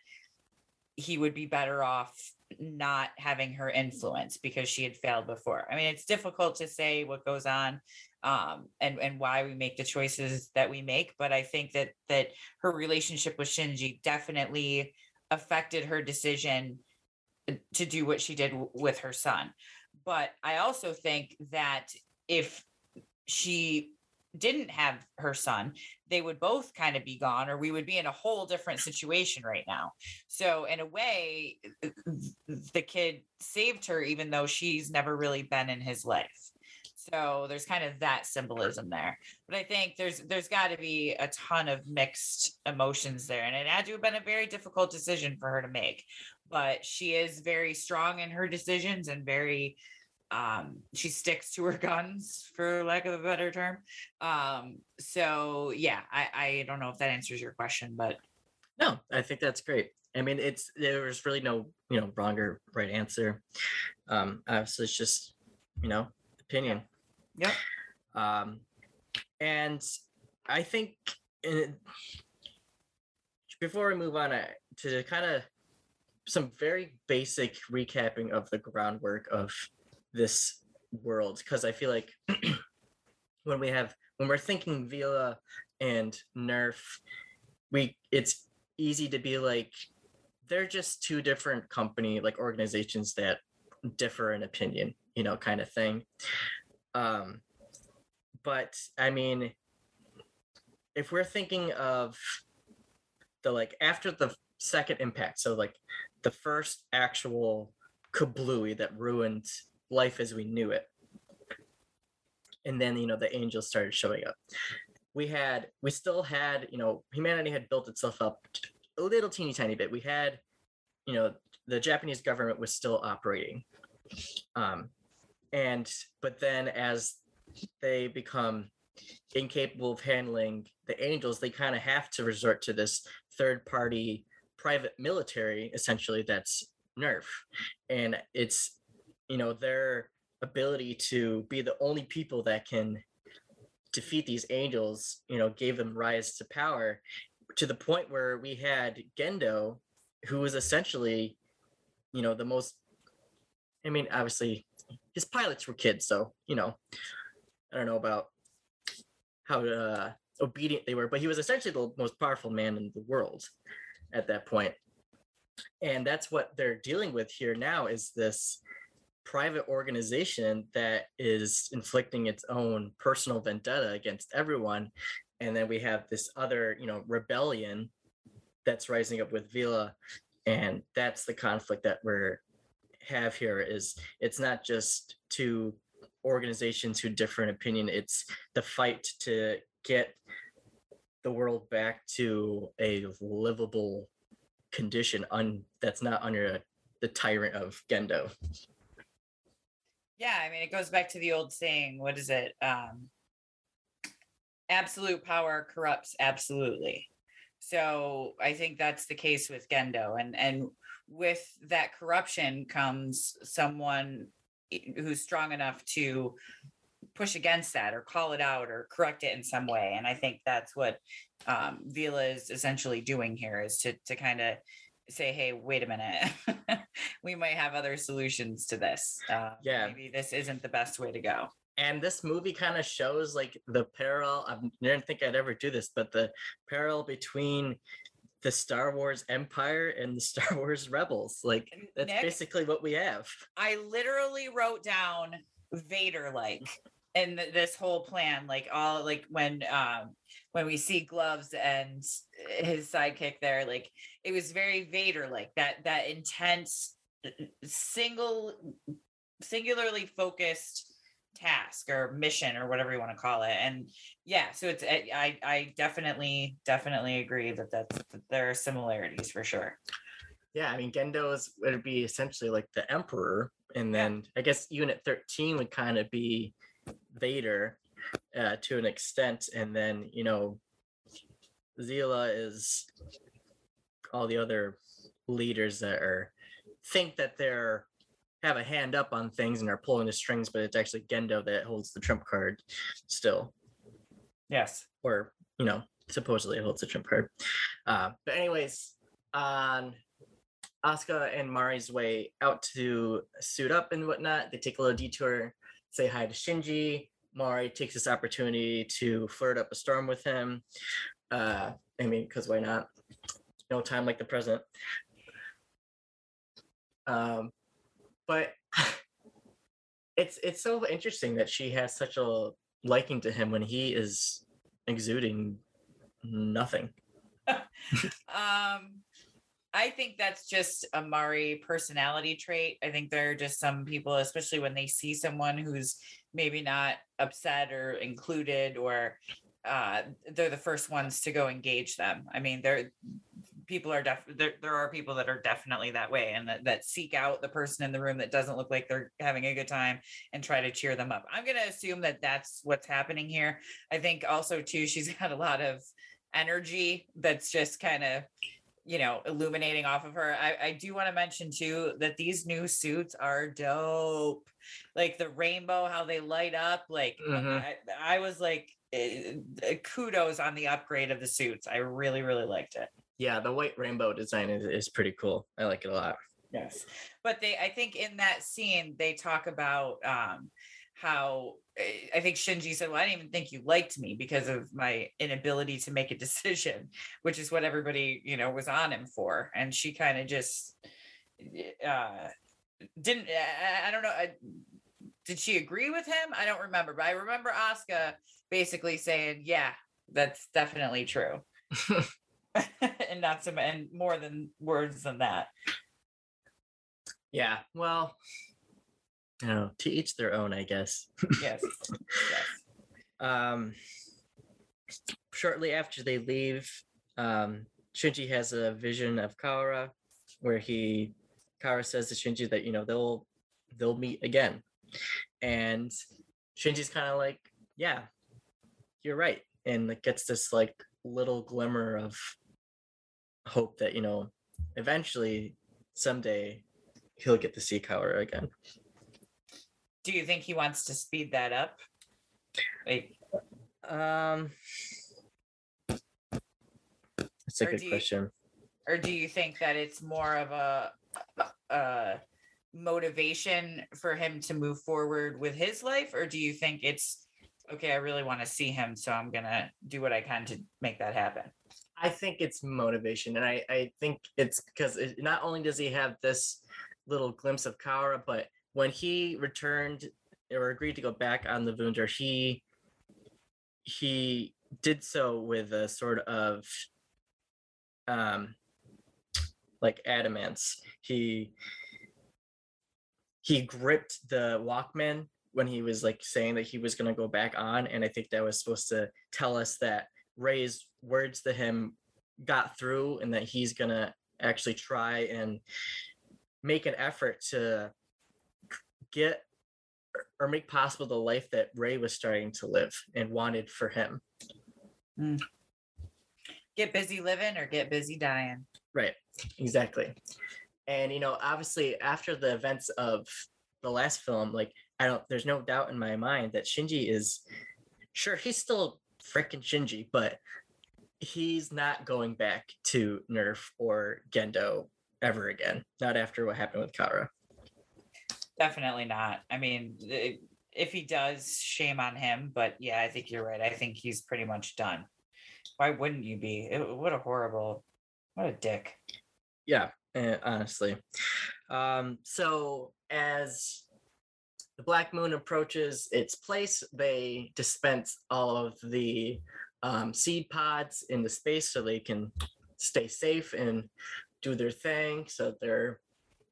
he would be better off not having her influence because she had failed before. I mean, it's difficult to say what goes on um, and and why we make the choices that we make. But I think that that her relationship with Shinji definitely affected her decision Uh, to do what she did w- with her son. But I also think that if she didn't have her son, they would both kind of be gone, or we would be in a whole different situation right now. So, in a way, uh, the kid saved her, even though she's never really been in his life. So there's kind of that symbolism there. But I think there's there's got to be a ton of mixed emotions there. And it had to have been a very difficult decision for her to make. But she is very strong in her decisions and very um she sticks to her guns for lack of a better term. Um so yeah, I I don't know if that answers your question, but no i think that's great i mean it's there's really no you know wrong or right answer um obviously it's just you know opinion Yep. um and i think in, before we move on I, to kind of some very basic recapping of the groundwork of this world because i feel like when we have when we're thinking WILLE and NERV we it's easy to be like they're just two different company like organizations that differ in opinion, you know, kind of thing. Um, but I mean, if we're thinking of the like after the second impact, so like the first actual kablooey that ruined life as we knew it, and then you know the angels started showing up. We had, we still had, you know, humanity had built itself up a little teeny tiny bit. We had, you know, the Japanese government was still operating, um, and but then as they become incapable of handling the angels, they kind of have to resort to this third party private military essentially that's NERV. And it's you know their ability to be the only people that can defeat these angels you know gave them rise to power to the point where we had gendo who was essentially you know the most i mean obviously his pilots were kids so you know i don't know about how uh, obedient they were but he was essentially the most powerful man in the world at that point. And that's what they're dealing with here now is this private organization that is inflicting its own personal vendetta against everyone. And then we have this other you know rebellion that's rising up with WILLE and that's the conflict that we're have here is it's not just two organizations who differ in opinion. It's the fight to get the world back to a livable condition on that's not under the tyrant of Gendo. Yeah, I mean, it goes back to the old saying. What is it? Um, absolute power corrupts absolutely. So I think that's the case with Gendo, and and with that corruption comes someone who's strong enough to push against that or call it out or correct it in some way. And I think that's what um, WILLE is essentially doing here is to to kind of say, hey, wait a minute, we might have other solutions to this. Uh, yeah, maybe this isn't the best way to go. And this movie kind of shows like the parallel. I didn't think I'd ever do this, but the parallel between the Star Wars Empire and the Star Wars Rebels. Like that's Nick, basically what we have. I literally wrote down Vader like in this whole plan like all like when um when we see gloves and his sidekick there like it was very vader like that that intense single singularly focused task or mission or whatever you want to call it and yeah so it's eh, i i definitely definitely agree that that's that there are similarities for sure. Yeah i mean gendo is would be essentially like the emperor and then i guess unit 13 would kind of be Vader uh, to an extent, and then you know, WILLE is all the other leaders that are think that they're have a hand up on things and are pulling the strings, but it's actually Gendo that holds the trump card still. Yes. Or, you know, supposedly holds the trump card. Uh, but anyways, on Asuka and Mari's way out to suit up and whatnot, they take a little detour say hi to Shinji. Mari takes this opportunity to flirt up a storm with him. Uh, I mean, because why not? No time like the present. Um, but it's it's so interesting that she has such a liking to him when he is exuding nothing. um I think that's just a Mari personality trait. I think there are just some people, especially when they see someone who's maybe not upset or included, or uh, they're the first ones to go engage them. I mean, there people are def there, there are people that are definitely that way and that, that seek out the person in the room that doesn't look like they're having a good time and try to cheer them up. I'm going to assume that that's what's happening here. I think also too, she's got a lot of energy that's just kind of you know, illuminating off of her. I, I do want to mention too that these new suits are dope. Like the rainbow, how they light up. Like mm-hmm. I, I, was like, eh, eh, kudos on the upgrade of the suits. I really, really liked it. Yeah, the white rainbow design is, is pretty cool. I like it a lot. Yes. But they I think in that scene they talk about um how I- think Shinji said, "Well, I didn't even think you liked me because of my inability to make a decision," which is what everybody, you know, was on him for. And she kind of just uh didn't. I, I don't know. I, did she agree with him? I don't remember, but I remember Asuka basically saying, "Yeah, that's definitely true," and not some and more than words than that. Yeah. Well, you know, to each their own, I guess. Yes. yes. Um, shortly after they leave, um, Shinji has a vision of Kaworu, where he Kaworu says to Shinji that you know they'll they'll meet again, and Shinji's kind of like, yeah, you're right, and like gets this like little glimmer of hope that you know eventually someday he'll get to see Kaworu again. Do you think he wants to speed that up? Like, Um, that's a good do you- question. or do you think that it's more of a, a motivation for him to move forward with his life or do you think it's okay i really want to see him so i'm gonna do what i can to make that happen I think it's motivation, and I I think it's because it, not only does he have this little glimpse of Kaworu, but when he returned or agreed to go back on the Wunder, he he did so with a sort of um like adamance. He he gripped the Walkman when he was like saying that he was going to go back on, and I think that was supposed to tell us that Rei's words to him got through and that he's going to actually try and make an effort to get or make possible the life that Rei was starting to live and wanted for him. Mm. get busy living or get busy dying Right. Exactly. And you know, obviously after the events of the last film, like I don't there's no doubt in my mind that Shinji is sure he's still freaking Shinji, but he's not going back to NERV or Gendo ever again. Not after what happened with Kaworu. Definitely not. I mean if he does shame on him but yeah i think you're right. I think he's pretty much done. Why wouldn't you be? It- what a horrible what a dick. Yeah eh, honestly. Um so as the black moon approaches its place they dispense all of the um, seed pods into space so they can stay safe and do their thing so they're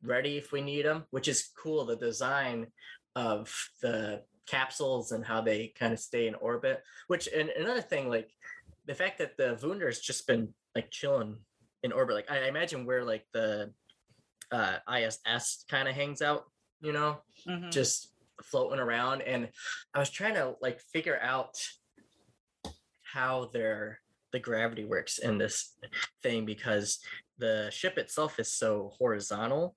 ready if we need them which is cool the design of the capsules and how they kind of stay in orbit which and another thing like the fact that the Wunder's just been like chilling in orbit. Like I imagine where like the uh, ISS kind of hangs out, you know, Mhm. just floating around. And I was trying to like figure out how their the gravity works in this thing because the ship itself is so horizontal.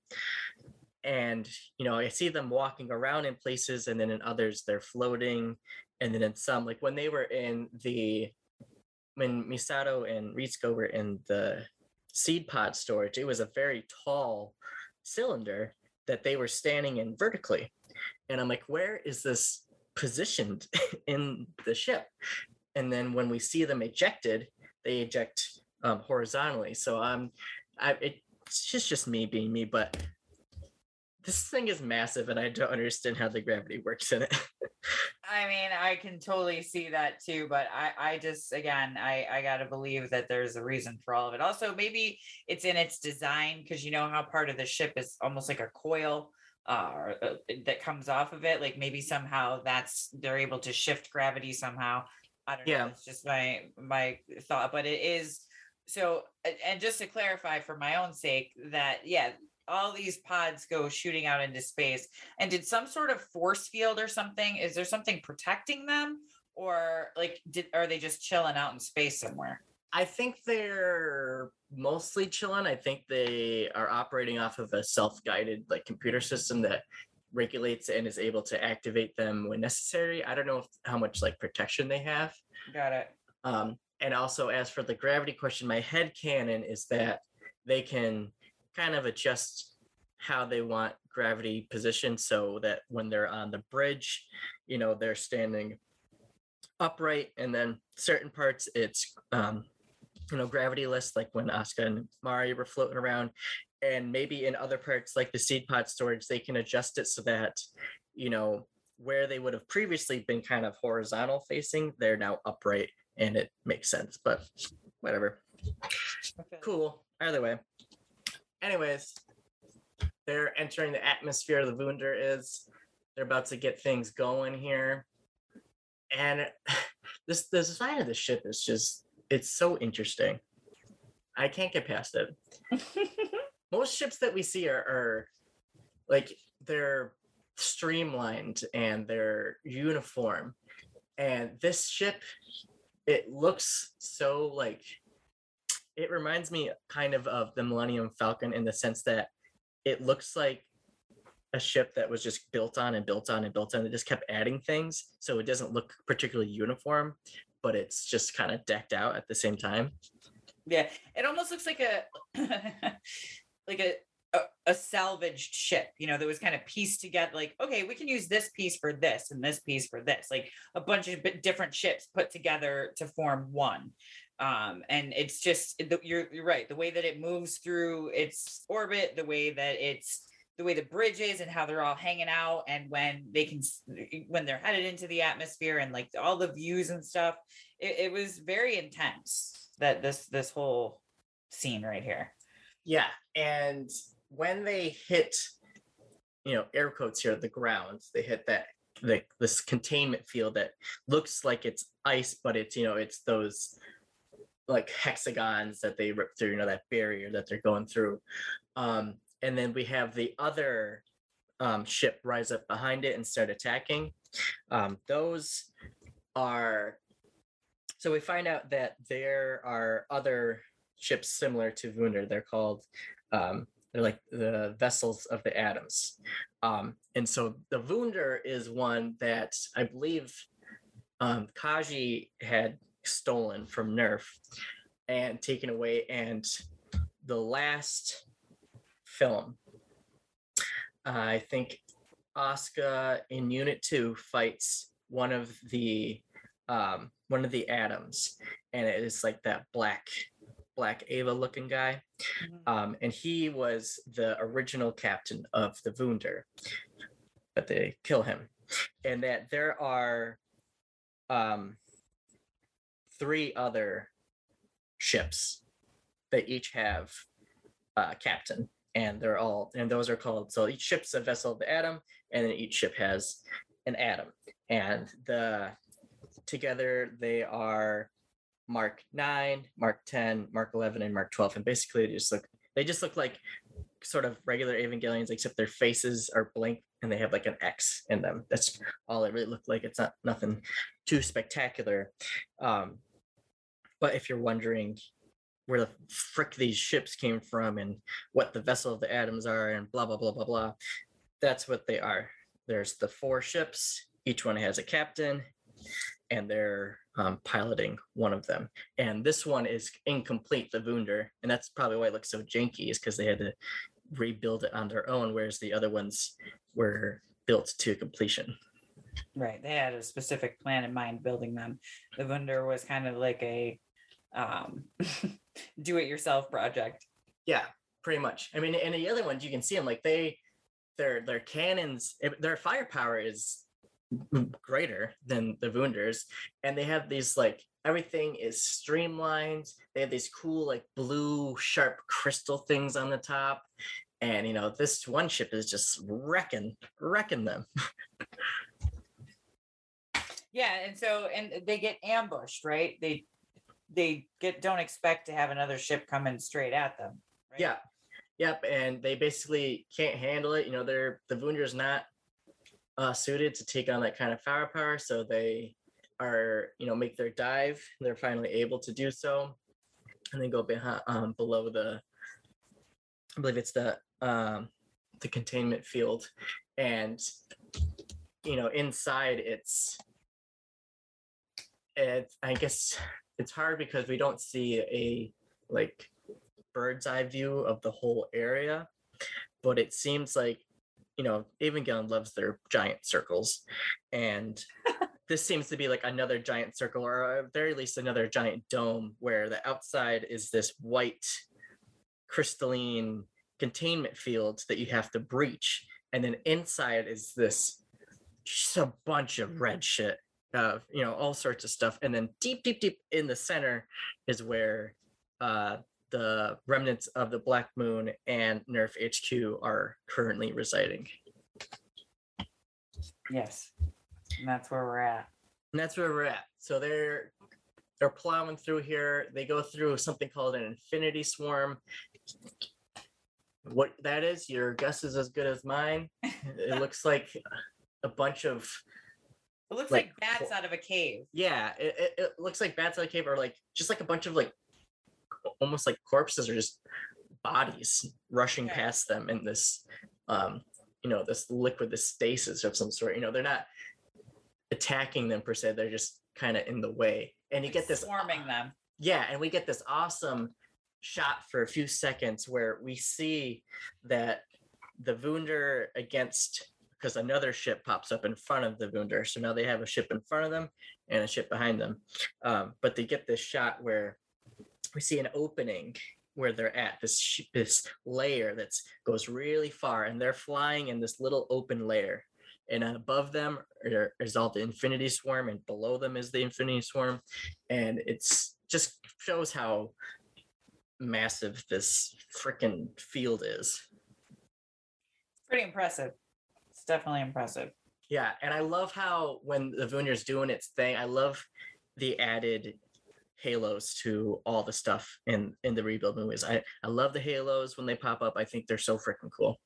And you know, I see them walking around in places, and then in others they're floating, and then in some, like when they were in the when Misato and Ritsuko were in the seed pod storage, it was a very tall cylinder that they were standing in vertically. And I'm like, where is this positioned in the ship? And then when we see them ejected, they eject um, horizontally. So um, I, it, it's just just me being me, but this thing is massive, and I don't understand how the gravity works in it. I mean, I can totally see that too, but I, I just, again, I, I gotta believe that there's a reason for all of it. Also, maybe it's in its design because you know how part of the ship is almost like a coil uh, or, uh, that comes off of it. Like maybe somehow that's they're able to shift gravity somehow. I don't know. Yeah. It's just my my thought, but it is so. And just to clarify, for my own sake, that yeah, all these pods go shooting out into space and did some sort of force field or something is there something protecting them or like did are they just chilling out in space somewhere I think they're mostly chilling. I think they are operating off of a self-guided like computer system that regulates and is able to activate them when necessary. I don't know if, how much like protection they have. got it Um, and also, as for the gravity question, my head canon is that they can kind of adjust how they want gravity positioned so that when they're on the bridge, you know, they're standing upright, and then certain parts it's um, you know gravityless, like when Asuka and Mari were floating around, and maybe in other parts like the seed pod storage, they can adjust it so that you know where they would have previously been kind of horizontal facing, they're now upright, and it makes sense. But whatever, Okay. cool. Either way. Anyways, they're entering the atmosphere of the Wunder is. They're about to get things going here. And this the design of the ship is just it's so interesting. I can't get past it. Most ships that we see are, are like they're streamlined and they're uniform. And this ship, it looks so like it reminds me kind of of the Millennium Falcon in the sense that it looks like a ship that was just built on and built on and built on. It just kept adding things, so it doesn't look particularly uniform, but it's just kind of decked out at the same time. Yeah, it almost looks like a like a, a a salvaged ship. You know, that was kind of pieced together. Like, okay, we can use this piece for this and this piece for this. Like a bunch of different ships put together to form one. Um, and it's just you're you're right. The way that it moves through its orbit, the way that it's the way the bridge is and how they're all hanging out and when they can when they're headed into the atmosphere and like all the views and stuff it, it was very intense that this this whole scene right here Yeah, and when they hit, you know, air quotes here, the ground, they hit that the this containment field that looks like it's ice, but it's you know it's those like hexagons that they rip through, you know, that barrier that they're going through. Um, and then we have the other um, ship rise up behind it and start attacking. Um, those are so we find out that there are other ships similar to Wunder. They're called um, they're like the vessels of the Adams. Um, and so the Wunder is one that I believe um, Kaji had stolen from NERV and taken away. And the last film, I think Asuka in Unit Two fights one of the um, one of the Adams, and it is like that black black Eva looking guy. Um, and he was the original captain of the Wunder, but they kill him. And that there are um, three other ships that each have a captain, and they're all and those are called so each ship's a vessel of the Adam, and then each ship has an Adam, and the together they are Mark 9, Mark 10, Mark 11, and Mark 12. And basically they just look they just look like sort of regular Evangelions, except their faces are blank and they have like an X in them. That's all it really looked like. It's not nothing too spectacular. Um, but if you're wondering where the frick these ships came from and what the vessel of the Adams are and blah blah blah blah blah, that's what they are. There's the four ships. Each one has a captain, and they're um, piloting one of them. And this one is incomplete, the Wunder, and that's probably why it looks so janky, is because they had to rebuild it on their own, whereas the other ones were built to completion. right they had a specific plan in mind building them the wunder was kind of like a um do it yourself project Yeah, pretty much. I mean, and the other ones you can see them like they, their their cannons, their firepower is greater than the Wunders, and they have these like everything is streamlined. They have these cool like blue sharp crystal things on the top, and you know this one ship is just wrecking wrecking them. yeah and so and they get ambushed right they they get don't expect to have another ship coming straight at them right? Yeah. Yep. And they basically can't handle it. You know, they're the Wunder's not uh, suited to take on that kind of firepower. So they are, you know, make their dive. They're finally able to do so. And they go behind um, below the I believe it's the um the containment field. And you know, inside it's it's I guess it's hard because we don't see a like bird's eye view of the whole area. but it seems like you know Evangelion loves their giant circles, and this seems to be like another giant circle, or at very least another giant dome, where the outside is this white crystalline containment field that you have to breach, and then inside is this just a bunch of red shit uh, you know, all sorts of stuff. And then deep, deep, deep in the center is where uh, the remnants of the Black Moon and NERV HQ are currently residing. Yes. And that's where we're at. And that's where we're at. So they're they're plowing through here. They go through something called an infinity swarm. What that is, your guess is as good as mine. It looks like a bunch of It looks Like, like, bats out of a cave. yeah, it, it, it looks like bats out of a cave or like just like a bunch of like almost like corpses or just bodies rushing Okay. past them in this um you know this liquid this stasis of some sort you know they're not attacking them per se they're just kind of in the way and you Like get this swarming them. yeah and we get this awesome shot for a few seconds where we see that the Wunder against because another ship pops up in front of the Wunder. So now they have a ship in front of them and a ship behind them. Um, but they get this shot where we see an opening where they're at this this layer that goes really far and they're flying in this little open layer and above them is all the infinity swarm and below them is the infinity swarm and it's just shows how massive this freaking field is Pretty impressive. It's definitely impressive. yeah and i love how when the Wunder's doing its thing i love the added halos to all the stuff in in the rebuild movies i i love the halos when they pop up i think they're so freaking cool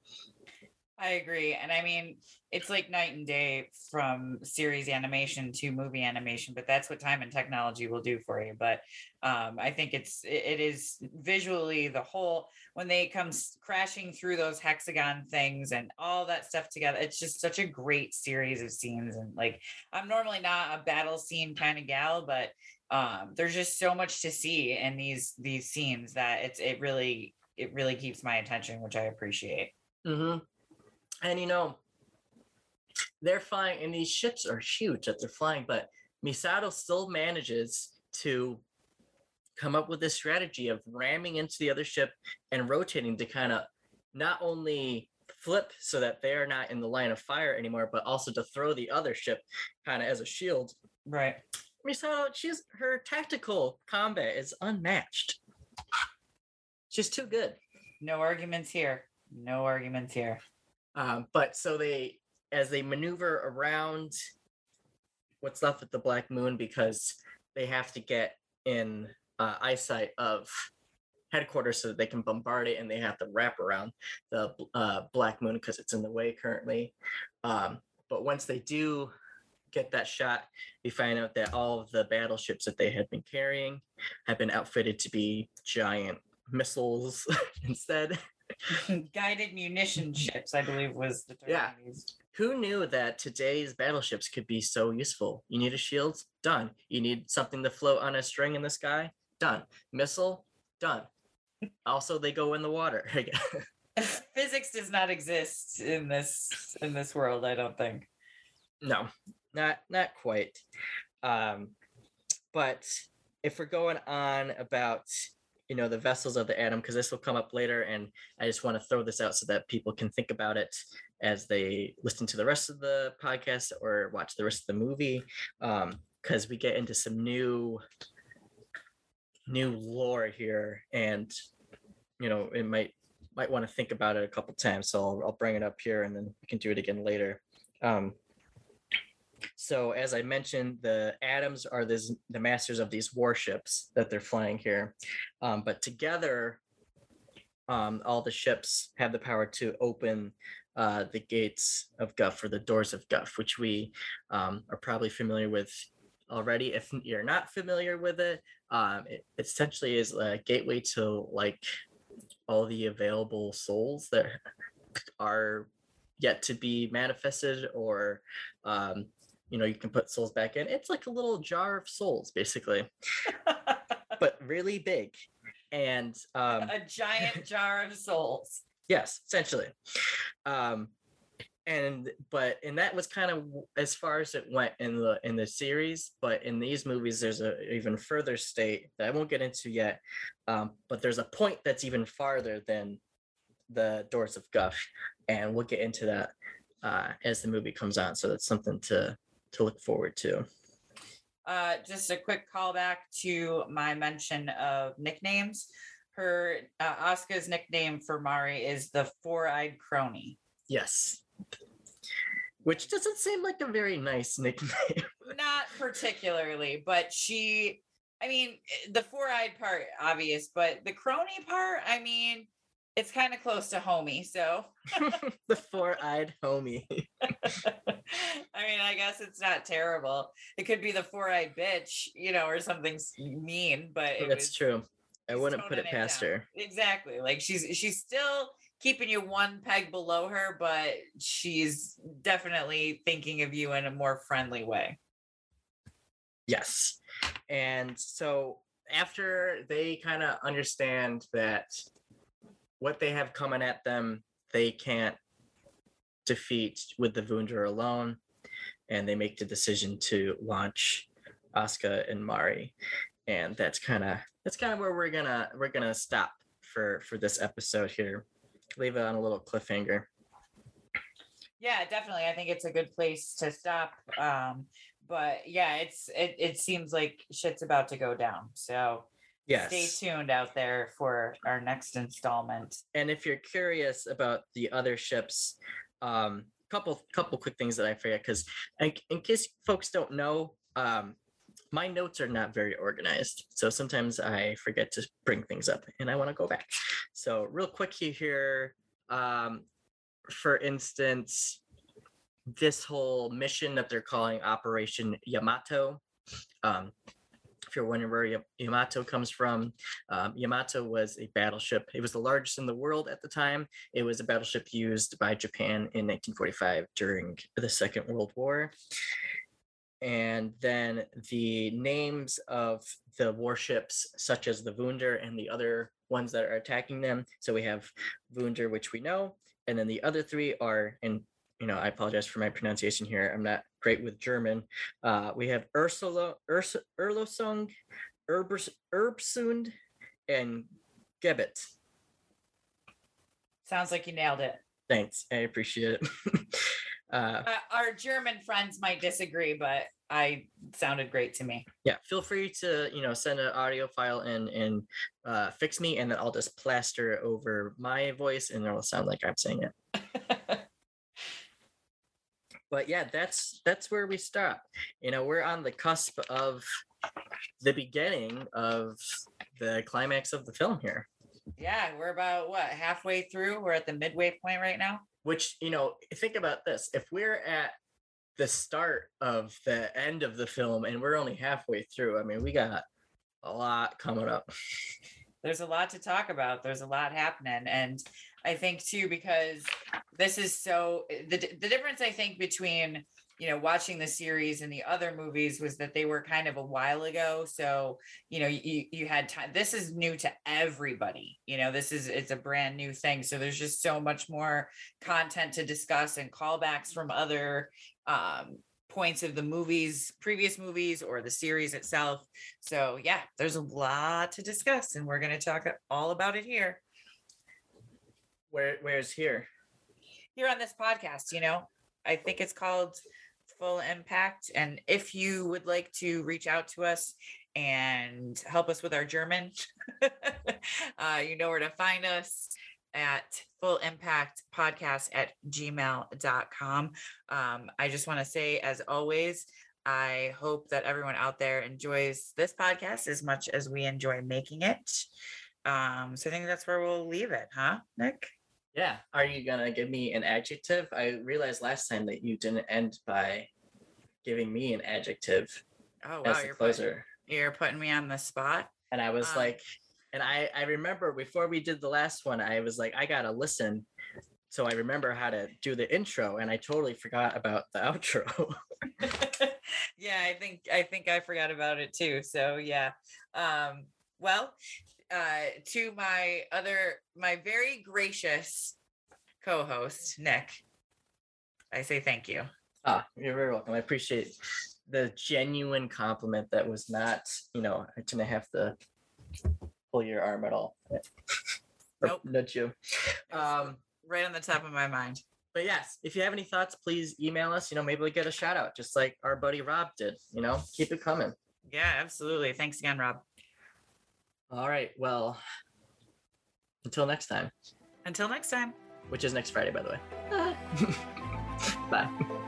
I agree. And I mean, it's like night and day from series animation to movie animation, but that's what time and technology will do for you. But um, I think it's it is visually the whole when they come crashing through those hexagon things and all that stuff together. It's just such a great series of scenes. And like I'm normally not a battle scene kind of gal, but um, there's just so much to see in these these scenes that it's it really it really keeps my attention, which I appreciate. hmm And you know, they're flying, and these ships are huge that they're flying, but Misato still manages to come up with this strategy of ramming into the other ship and rotating to kind of not only flip so that they are not in the line of fire anymore, but also to throw the other ship kind of as a shield. Right. Misato, she's her tactical combat is unmatched. She's too good. No arguments here. No arguments here. Um, but so they, as they maneuver around what's left of the Black Moon, because they have to get in uh, eyesight of headquarters so that they can bombard it, and they have to wrap around the uh, Black Moon because it's in the way currently. Um, but once they do get that shot, we find out that all of the battleships that they had been carrying have been outfitted to be giant missiles instead. Guided munition ships, I believe, was the term Yeah. used. Who knew that today's battleships could be so useful? You need a shield? Done. You need something to float on a string in the sky? Done. Missile? Done. Also, they go in the water. Physics does not exist in this in this world. I don't think. no, not not quite. Um, but if we're going on about you know the vessels of the Adam, because this will come up later, and I just want to throw this out so that people can think about it as they listen to the rest of the podcast or watch the rest of the movie. Um, because we get into some new new lore here, and you know it might might want to think about it a couple times. So I'll, I'll bring it up here, and then we can do it again later. Um, so as I mentioned, the Adams are this, the masters of these warships that they're flying here, um, but together, um, all the ships have the power to open uh, the gates of Guf or the doors of Guf, which we um, are probably familiar with already. If you're not familiar with it, um, it essentially is a gateway to like all the available souls that are yet to be manifested or um, you know you can put souls back in it's like a little jar of souls basically but really big and um a giant jar of souls. Yes, essentially. Um, and but and that was kind of as far as it went in the in the series but in these movies there's a even further state that i won't get into yet um, but there's a point that's even farther than the doors of Guf and we'll get into that uh, as the movie comes on so that's something to to look forward to. Uh, just a quick callback to my mention of nicknames. Her uh, Asuka's nickname for mari is the four-eyed crony. Yes. Which doesn't seem like a very nice nickname. Not particularly, but she, I mean, eh, the four eyed part, obvious, but the crony part, I mean, it's kind of close to homie. So the four eyed homie. I mean, I guess it's not terrible. It could be the four eyed bitch, you know, or something mean, but that's was, true. I wouldn't put it past it her. Exactly. Like she's she's still keeping you one peg below her, but she's definitely thinking of you in a more friendly way. Yes. And so after they kind of understand that what they have coming at them, they can't defeat with the Wunder alone, and they make the decision to launch Asuka and Mari. And that's kind of that's kind of where we're gonna we're gonna stop for for this episode here leave it on a little cliffhanger. Yeah, definitely. I think it's a good place to stop. Um, but yeah, it's it, it seems like shit's about to go down. So yes. stay tuned out there for our next installment. And if you're curious about the other ships, um, couple couple quick things that I forget because in, in case folks don't know, um, my notes are not very organized. So sometimes I forget to bring things up and I want to go back. So, real quick here, um, for instance, this whole mission that they're calling Operation Yamato. Um, you're wondering where Yamato comes from, um, Yamato was a battleship. It was the largest in the world at the time. It was a battleship used by Japan in 1945 during the Second World War and then the names of the warships, such as the Wunder and the other ones that are attacking them. So we have Wunder, which we know, and then the other three are, and you know, I apologize for my pronunciation here. I'm not great with German. Uh, we have Ursula, Urs, Erlosung, Erbers, Erbsund, and Gebet. Sounds like you nailed it. Thanks. I appreciate it. Uh, uh, our German friends might disagree, but I sounded great to me. Yeah, feel free to you know send an audio file and and uh, fix me, and then I'll just plaster over my voice, and it'll sound like I'm saying it. but yeah, that's that's where we stop. You know, we're on the cusp of the beginning of the climax of the film here. Yeah, we're about what halfway through. We're at the midway point right now which you know think about this if we're at the start of the end of the film and we're only halfway through i mean we got a lot coming up there's a lot to talk about there's a lot happening and i think too because this is so the, the difference i think between you know watching the series and the other movies was that they were kind of a while ago. So you know you you had time this is new to everybody you know this is it's a brand new thing. So there's just so much more content to discuss and callbacks from other um points of the movies previous movies or the series itself. So yeah there's a lot to discuss and we're going to talk all about it here where where's here here on this podcast you know I think it's called full impact. And if you would like to reach out to us and help us with our German, uh, you know where to find us at full impact podcast at gmail.com. Um, I just want to say, as always, I hope that everyone out there enjoys this podcast as much as we enjoy making it. Um, so I think that's where we'll leave it, huh, Nick? Yeah. Are you gonna give me an adjective? I realized last time that you didn't end by giving me an adjective oh, wow, you're closer. Putting, you're putting me on the spot. And I was um, like, and I I remember before we did the last one, I was like, I gotta listen. So I remember how to do the intro, and I totally forgot about the outro. yeah, I think I think I forgot about it too. So yeah. Um, well, uh, to my other, my very gracious co-host Nick, I say thank you. Ah, you're very welcome. I appreciate the genuine compliment that was not, you know, I didn't have to pull your arm at all. Nope. nudge you. Um, Right on the top of my mind. but yes, if you have any thoughts, please email us. You know, maybe we get a shout out, just like our buddy Rob did. You know, keep it coming. Yeah, absolutely. Thanks again, Rob. All right. Well, until next time, Until next time. which is next Friday, by the way. Ah. Bye.